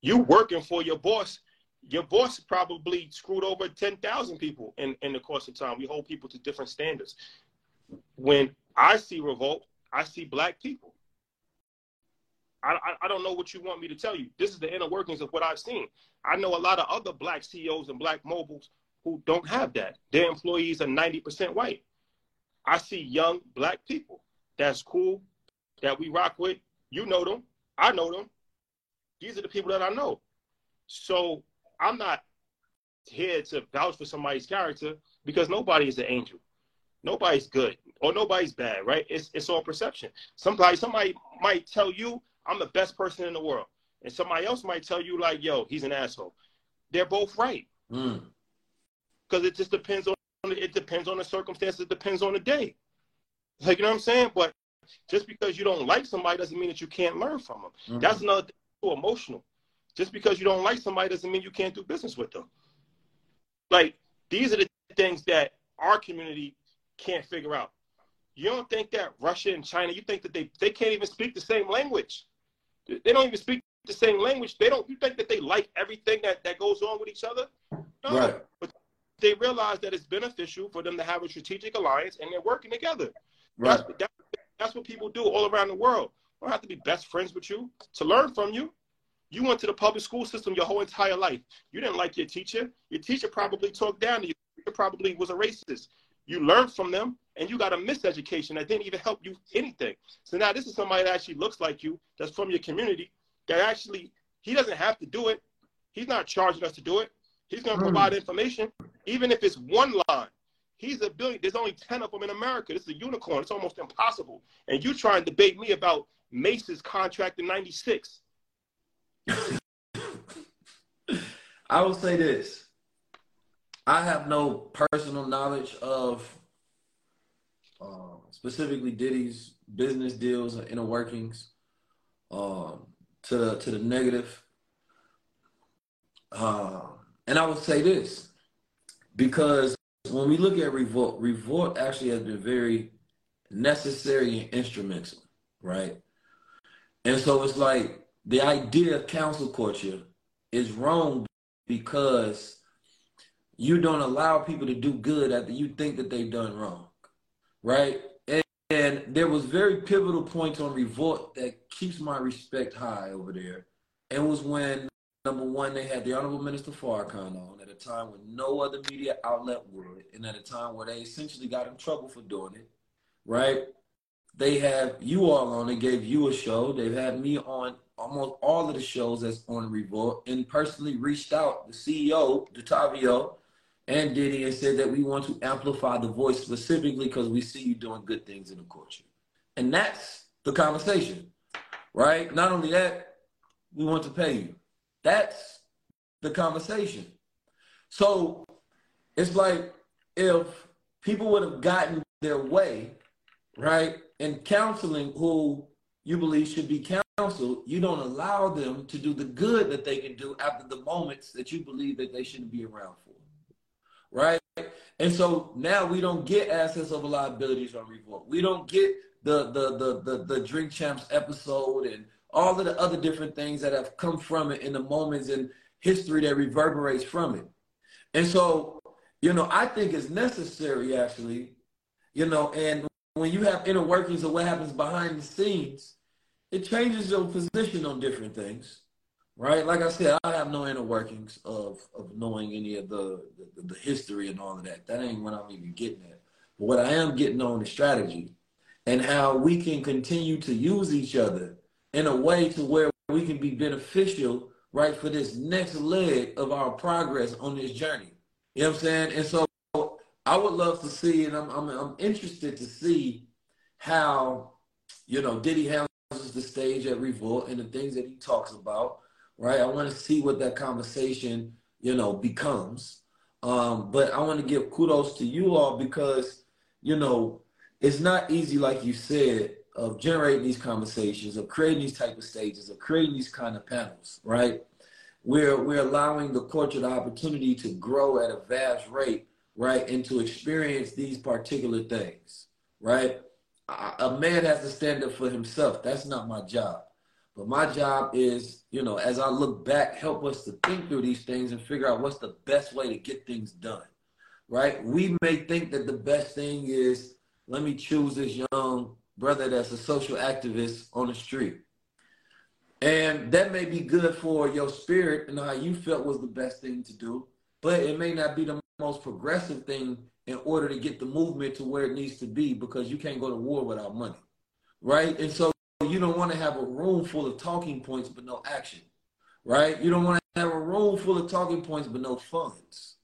[SPEAKER 3] You working for your boss, your boss probably screwed over 10,000 people in, in the course of time. We hold people to different standards. When I see revolt, I see black people. I, I, don't know what you want me to tell you. This is the inner workings of what I've seen. I know a lot of other black CEOs and black mobiles who don't have that. Their employees are 90% white. I see young black people that's cool, that we rock with. You know them. I know them. These are the people that I know. So I'm not here to vouch for somebody's character because nobody is an angel. Nobody's good or nobody's bad, right? It's it's all perception. Somebody somebody might tell you I'm the best person in the world. And somebody else might tell you, like, yo, he's an asshole. They're both right. Because mm. it just depends on it depends on the circumstances, it depends on the day. Like, you know what I'm saying? But just because you don't like somebody doesn't mean that you can't learn from them. Mm-hmm. That's another thing too emotional. Just because you don't like somebody doesn't mean you can't do business with them. Like, these are the things that our community can't figure out. You don't think that Russia and China, you think that they, they can't even speak the same language. They don't even speak the same language. They don't. You think that they like everything that, that goes on with each other? No. Right. But they realize that it's beneficial for them to have a strategic alliance and they're working together. Right. That's, that's, that's what people do all around the world. I don't have to be best friends with you to learn from you. You went to the public school system your whole entire life. You didn't like your teacher. Your teacher probably talked down to you. Your probably was a racist. You learned from them, and you got a miseducation that didn't even help you anything. So now this is somebody that actually looks like you, that's from your community, that actually he doesn't have to do it. He's not charging us to do it. He's going to hmm. provide information, even if it's one line. He's a billion. There's only 10 of them in America. This is a unicorn. It's almost impossible. And you try and debate me about Mase's contract in 96.
[SPEAKER 4] I will say this. I have no personal knowledge of uh, specifically Diddy's business deals or inner workings um, to the to the negative. Uh, and I would say this because when we look at revolt, revolt actually has been very necessary and instrumental, right? And so it's like the idea of cancel culture is wrong because you don't allow people to do good after you think that they've done wrong, right? And, and there was very pivotal points on revolt that keeps my respect high over there. And was when number one they had the Honorable Minister Farrakhan on at a time when no other media outlet would, and at a time where they essentially got in trouble for doing it, right? They have you all on. They gave you a show. They've had me on almost all of the shows that's on Revolt, and personally reached out the CEO, Detavio, and Diddy, and said that we want to amplify the voice specifically because we see you doing good things in the culture, and that's the conversation, right? Not only that, we want to pay you. That's the conversation. So it's like if people would have gotten their way, right? And canceling who you believe should be canceled, you don't allow them to do the good that they can do after the moments that you believe that they shouldn't be around for. Right? And so now we don't get assets over liabilities on revolt. We don't get the the the the, the drink champs episode and all of the other different things that have come from it in the moments in history that reverberates from it. And so, you know, I think it's necessary actually, you know, and when you have inner workings of what happens behind the scenes, it changes your position on different things, right? Like I said, I have no inner workings of of knowing any of the the, the history and all of that. That ain't what I'm even getting at. But what I am getting on is strategy and how we can continue to use each other in a way to where we can be beneficial, right, for this next leg of our progress on this journey. You know what I'm saying? And so I would love to see, and I'm, I'm, I'm interested to see how, you know, Diddy handles the stage at Revolt and the things that he talks about, right? I want to see what that conversation, you know, becomes. Um, but I want to give kudos to you all because, you know, it's not easy, like you said, of generating these conversations, of creating these type of stages, of creating these kind of panels, right? We're we're allowing the culture the opportunity to grow at a vast rate right, and to experience these particular things, right? A man has to stand up for himself. That's not my job. But my job is, you know, as I look back, help us to think through these things and figure out what's the best way to get things done, right? We may think that the best thing is, let me choose this young brother that's a social activist on the street. And that may be good for your spirit and how you felt was the best thing to do, but it may not be the most progressive thing in order to get the movement to where it needs to be because you can't go to war without money. Right? And so you don't want to have a room full of talking points but no action. Right? You don't want to have a room full of talking points but no funds.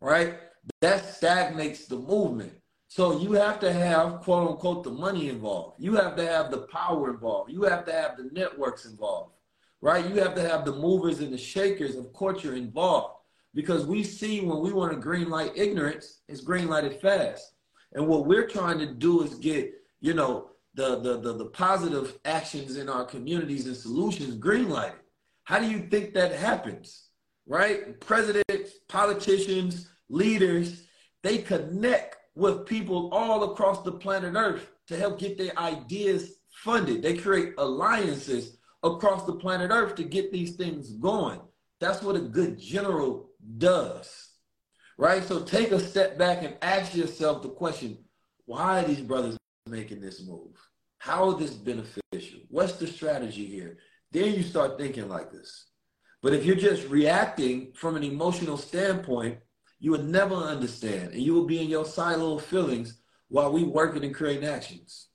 [SPEAKER 4] Right? That stagnates the movement. So you have to have quote unquote the money involved. You have to have the power involved. You have to have the networks involved. Right? You have to have the movers and the shakers of culture involved because we see when we want to green light ignorance, it's green lighted fast. And what we're trying to do is get, you know, the, the, the, the positive actions in our communities and solutions green lighted. How do you think that happens? Right? Presidents, politicians, leaders, they connect with people all across the planet Earth to help get their ideas funded. They create alliances across the planet Earth to get these things going. That's what a good general does. Right? So take a step back and ask yourself the question why are these brothers making this move? How is this beneficial? What's the strategy here? Then you start thinking like this. But if you're just reacting from an emotional standpoint, you would never understand, and you will be in your silo of feelings while we working and creating actions.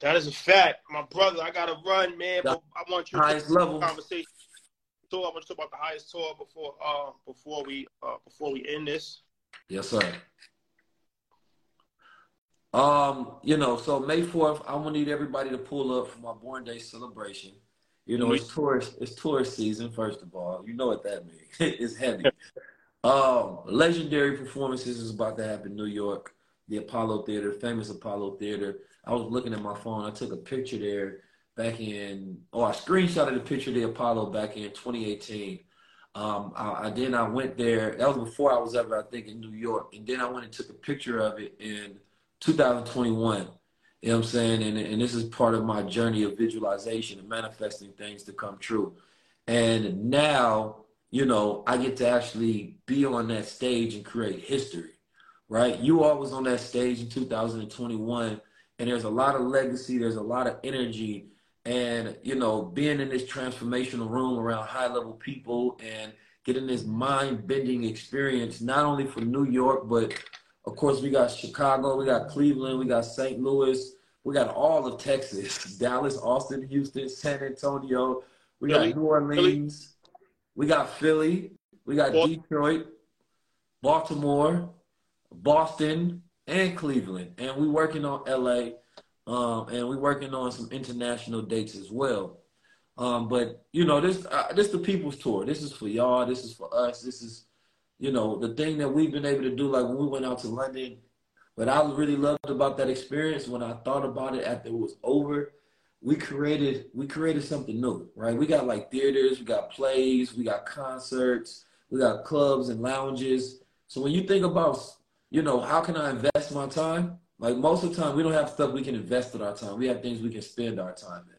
[SPEAKER 3] That is a fact, my brother. I gotta run, man. But I want you to
[SPEAKER 4] highest level
[SPEAKER 3] conversation. Tour. I want to talk about the highest tour before uh before we uh before we end this.
[SPEAKER 4] Yes, sir. Um, you know, so May fourth, I want to need everybody to pull up for my born day celebration. You know, it's tourist, it's tourist season. First of all, you know what that means. [laughs] it's heavy. um, legendary performances is about to happen in New York, the Apollo Theater, famous Apollo Theater. I was looking at my phone. I took a picture there back in, oh, I screenshotted the picture of the Apollo back in 2018. Um, I, I then I went there. That was before I was ever, I think, in New York. And then I went and took a picture of it in 2021. You know what I'm saying? And, and this is part of my journey of visualization and manifesting things to come true. And now, you know, I get to actually be on that stage and create history, right? You all was on that stage in 2021, and there's a lot of legacy, there's a lot of energy. And, you know, being in this transformational room around high level people and getting this mind bending experience, not only for New York, but of course, we got Chicago, we got Cleveland, we got St. Louis, we got all of Texas, Dallas, Austin, Houston, San Antonio, we got New Orleans, we got Philly, we got Detroit, Baltimore, Boston, and Cleveland. And we working on LA, um, and we're working on some international dates as well. Um, but you know, this uh, this the people's tour. This is for y'all. This is for us. This is you know, the thing that we've been able to do, like when we went out to London, what I really loved about that experience when I thought about it after it was over, we created we created something new, right? We got like theaters, we got plays, we got concerts, we got clubs and lounges. So when you think about, you know, how can I invest my time? Like most of the time, we don't have stuff we can invest in our time. We have things we can spend our time in,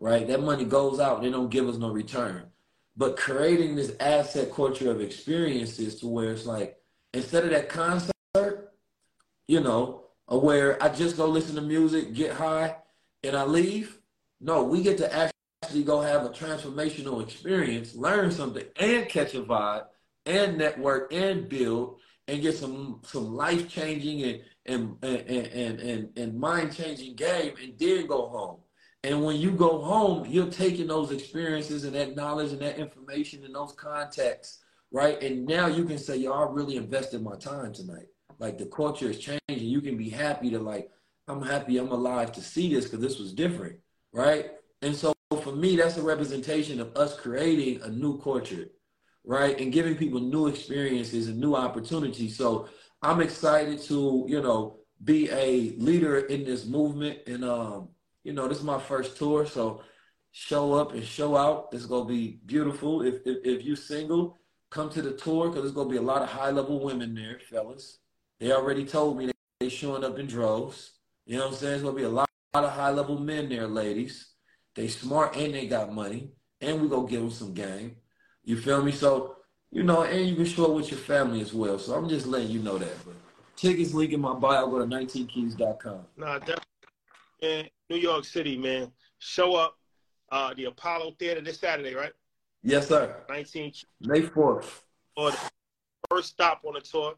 [SPEAKER 4] right? That money goes out, they don't give us no return but creating this asset culture of experiences to where it's like instead of that concert, you know, where I just go listen to music, get high, and I leave. No, we get to actually go have a transformational experience, learn something, and catch a vibe, and network, and build, and get some some life changing and and and and and, and mind changing game, and then go home. And when you go home, you're taking those experiences and that knowledge and that information and those contacts, right? And now you can say, yo, I really invested my time tonight. Like the culture is changing. You can be happy to like, I'm happy I'm alive to see this because this was different, right? And so for me, that's a representation of us creating a new culture, right? And giving people new experiences and new opportunities. So I'm excited to, you know, be a leader in this movement and um you know, this is my first tour, so show up and show out. It's gonna be beautiful. If if, if you single, come to the tour because there's gonna be a lot of high level women there, fellas. They already told me they showing up in droves. You know what I'm saying? There's gonna be a lot, lot of high level men there, ladies. They smart and they got money, and we gonna give them some game. You feel me? So you know, and you can show up with your family as well. So I'm just letting you know that. But tickets link in my bio. Go to 19keys.com.
[SPEAKER 3] Nah, definitely. New York City, man. Show up. Uh, the Apollo Theater this Saturday, right?
[SPEAKER 4] Yes, sir.
[SPEAKER 3] 19
[SPEAKER 4] May 4th.
[SPEAKER 3] For the first stop on the tour.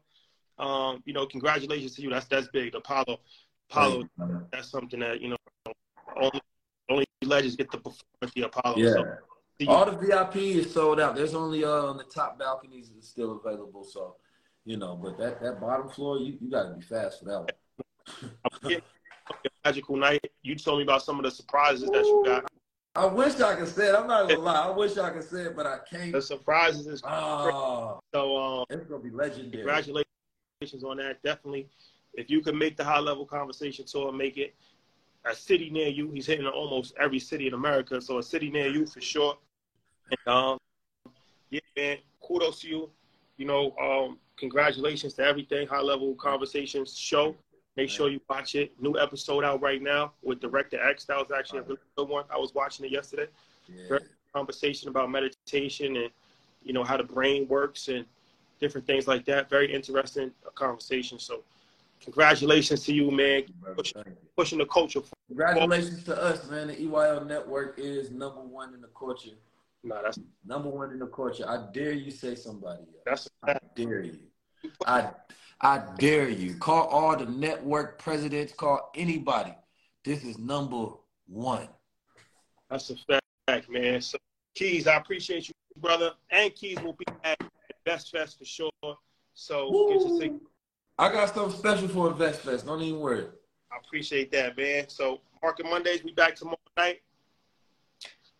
[SPEAKER 3] Um, you know, congratulations to you. That's that's big. The Apollo, Apollo. That's something that you know only only legends get to perform at the Apollo.
[SPEAKER 4] Yeah. So, All the VIP is sold out. There's only uh, on the top balconies is still available. So, you know, but that, that bottom floor, you, you got to be fast for that one [laughs]
[SPEAKER 3] magical night. You told me about some of the surprises that you got.
[SPEAKER 4] I wish I could say it. I'm not gonna lie. I wish I could say it, but I can't.
[SPEAKER 3] The surprises is
[SPEAKER 4] oh,
[SPEAKER 3] so um,
[SPEAKER 4] it's gonna be legendary.
[SPEAKER 3] Congratulations on that. Definitely, if you can make the high level conversation tour, make it a city near you. He's hitting almost every city in America, so a city near you for sure. And um, yeah, man, kudos to you. You know, um, congratulations to everything. High level conversations show. Make sure you watch it. New episode out right now with Director X. That was actually a really good one. I was watching it yesterday. Yeah. Conversation about meditation and you know how the brain works and different things like that. Very interesting conversation. So congratulations to you, man. Push, pushing the culture.
[SPEAKER 4] Congratulations to us, man. The EYL network is number one in the culture.
[SPEAKER 3] Nah, that's
[SPEAKER 4] Number one in the culture. I dare you say somebody else.
[SPEAKER 3] that's
[SPEAKER 4] I dare you. I I dare you. Call all the network presidents. Call anybody. This is number one.
[SPEAKER 3] that's a fact, man. So Keys, I appreciate you, brother. And Keys will be at Invest Fest for sure. So get your ticket.
[SPEAKER 4] I got something special for Invest Fest. Don't even worry.
[SPEAKER 3] I appreciate that, man. So Market Mondays, we back tomorrow night.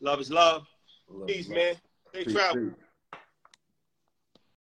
[SPEAKER 3] Love is love. Peace, man. Stay
[SPEAKER 4] Peace,
[SPEAKER 3] travel.
[SPEAKER 4] peace.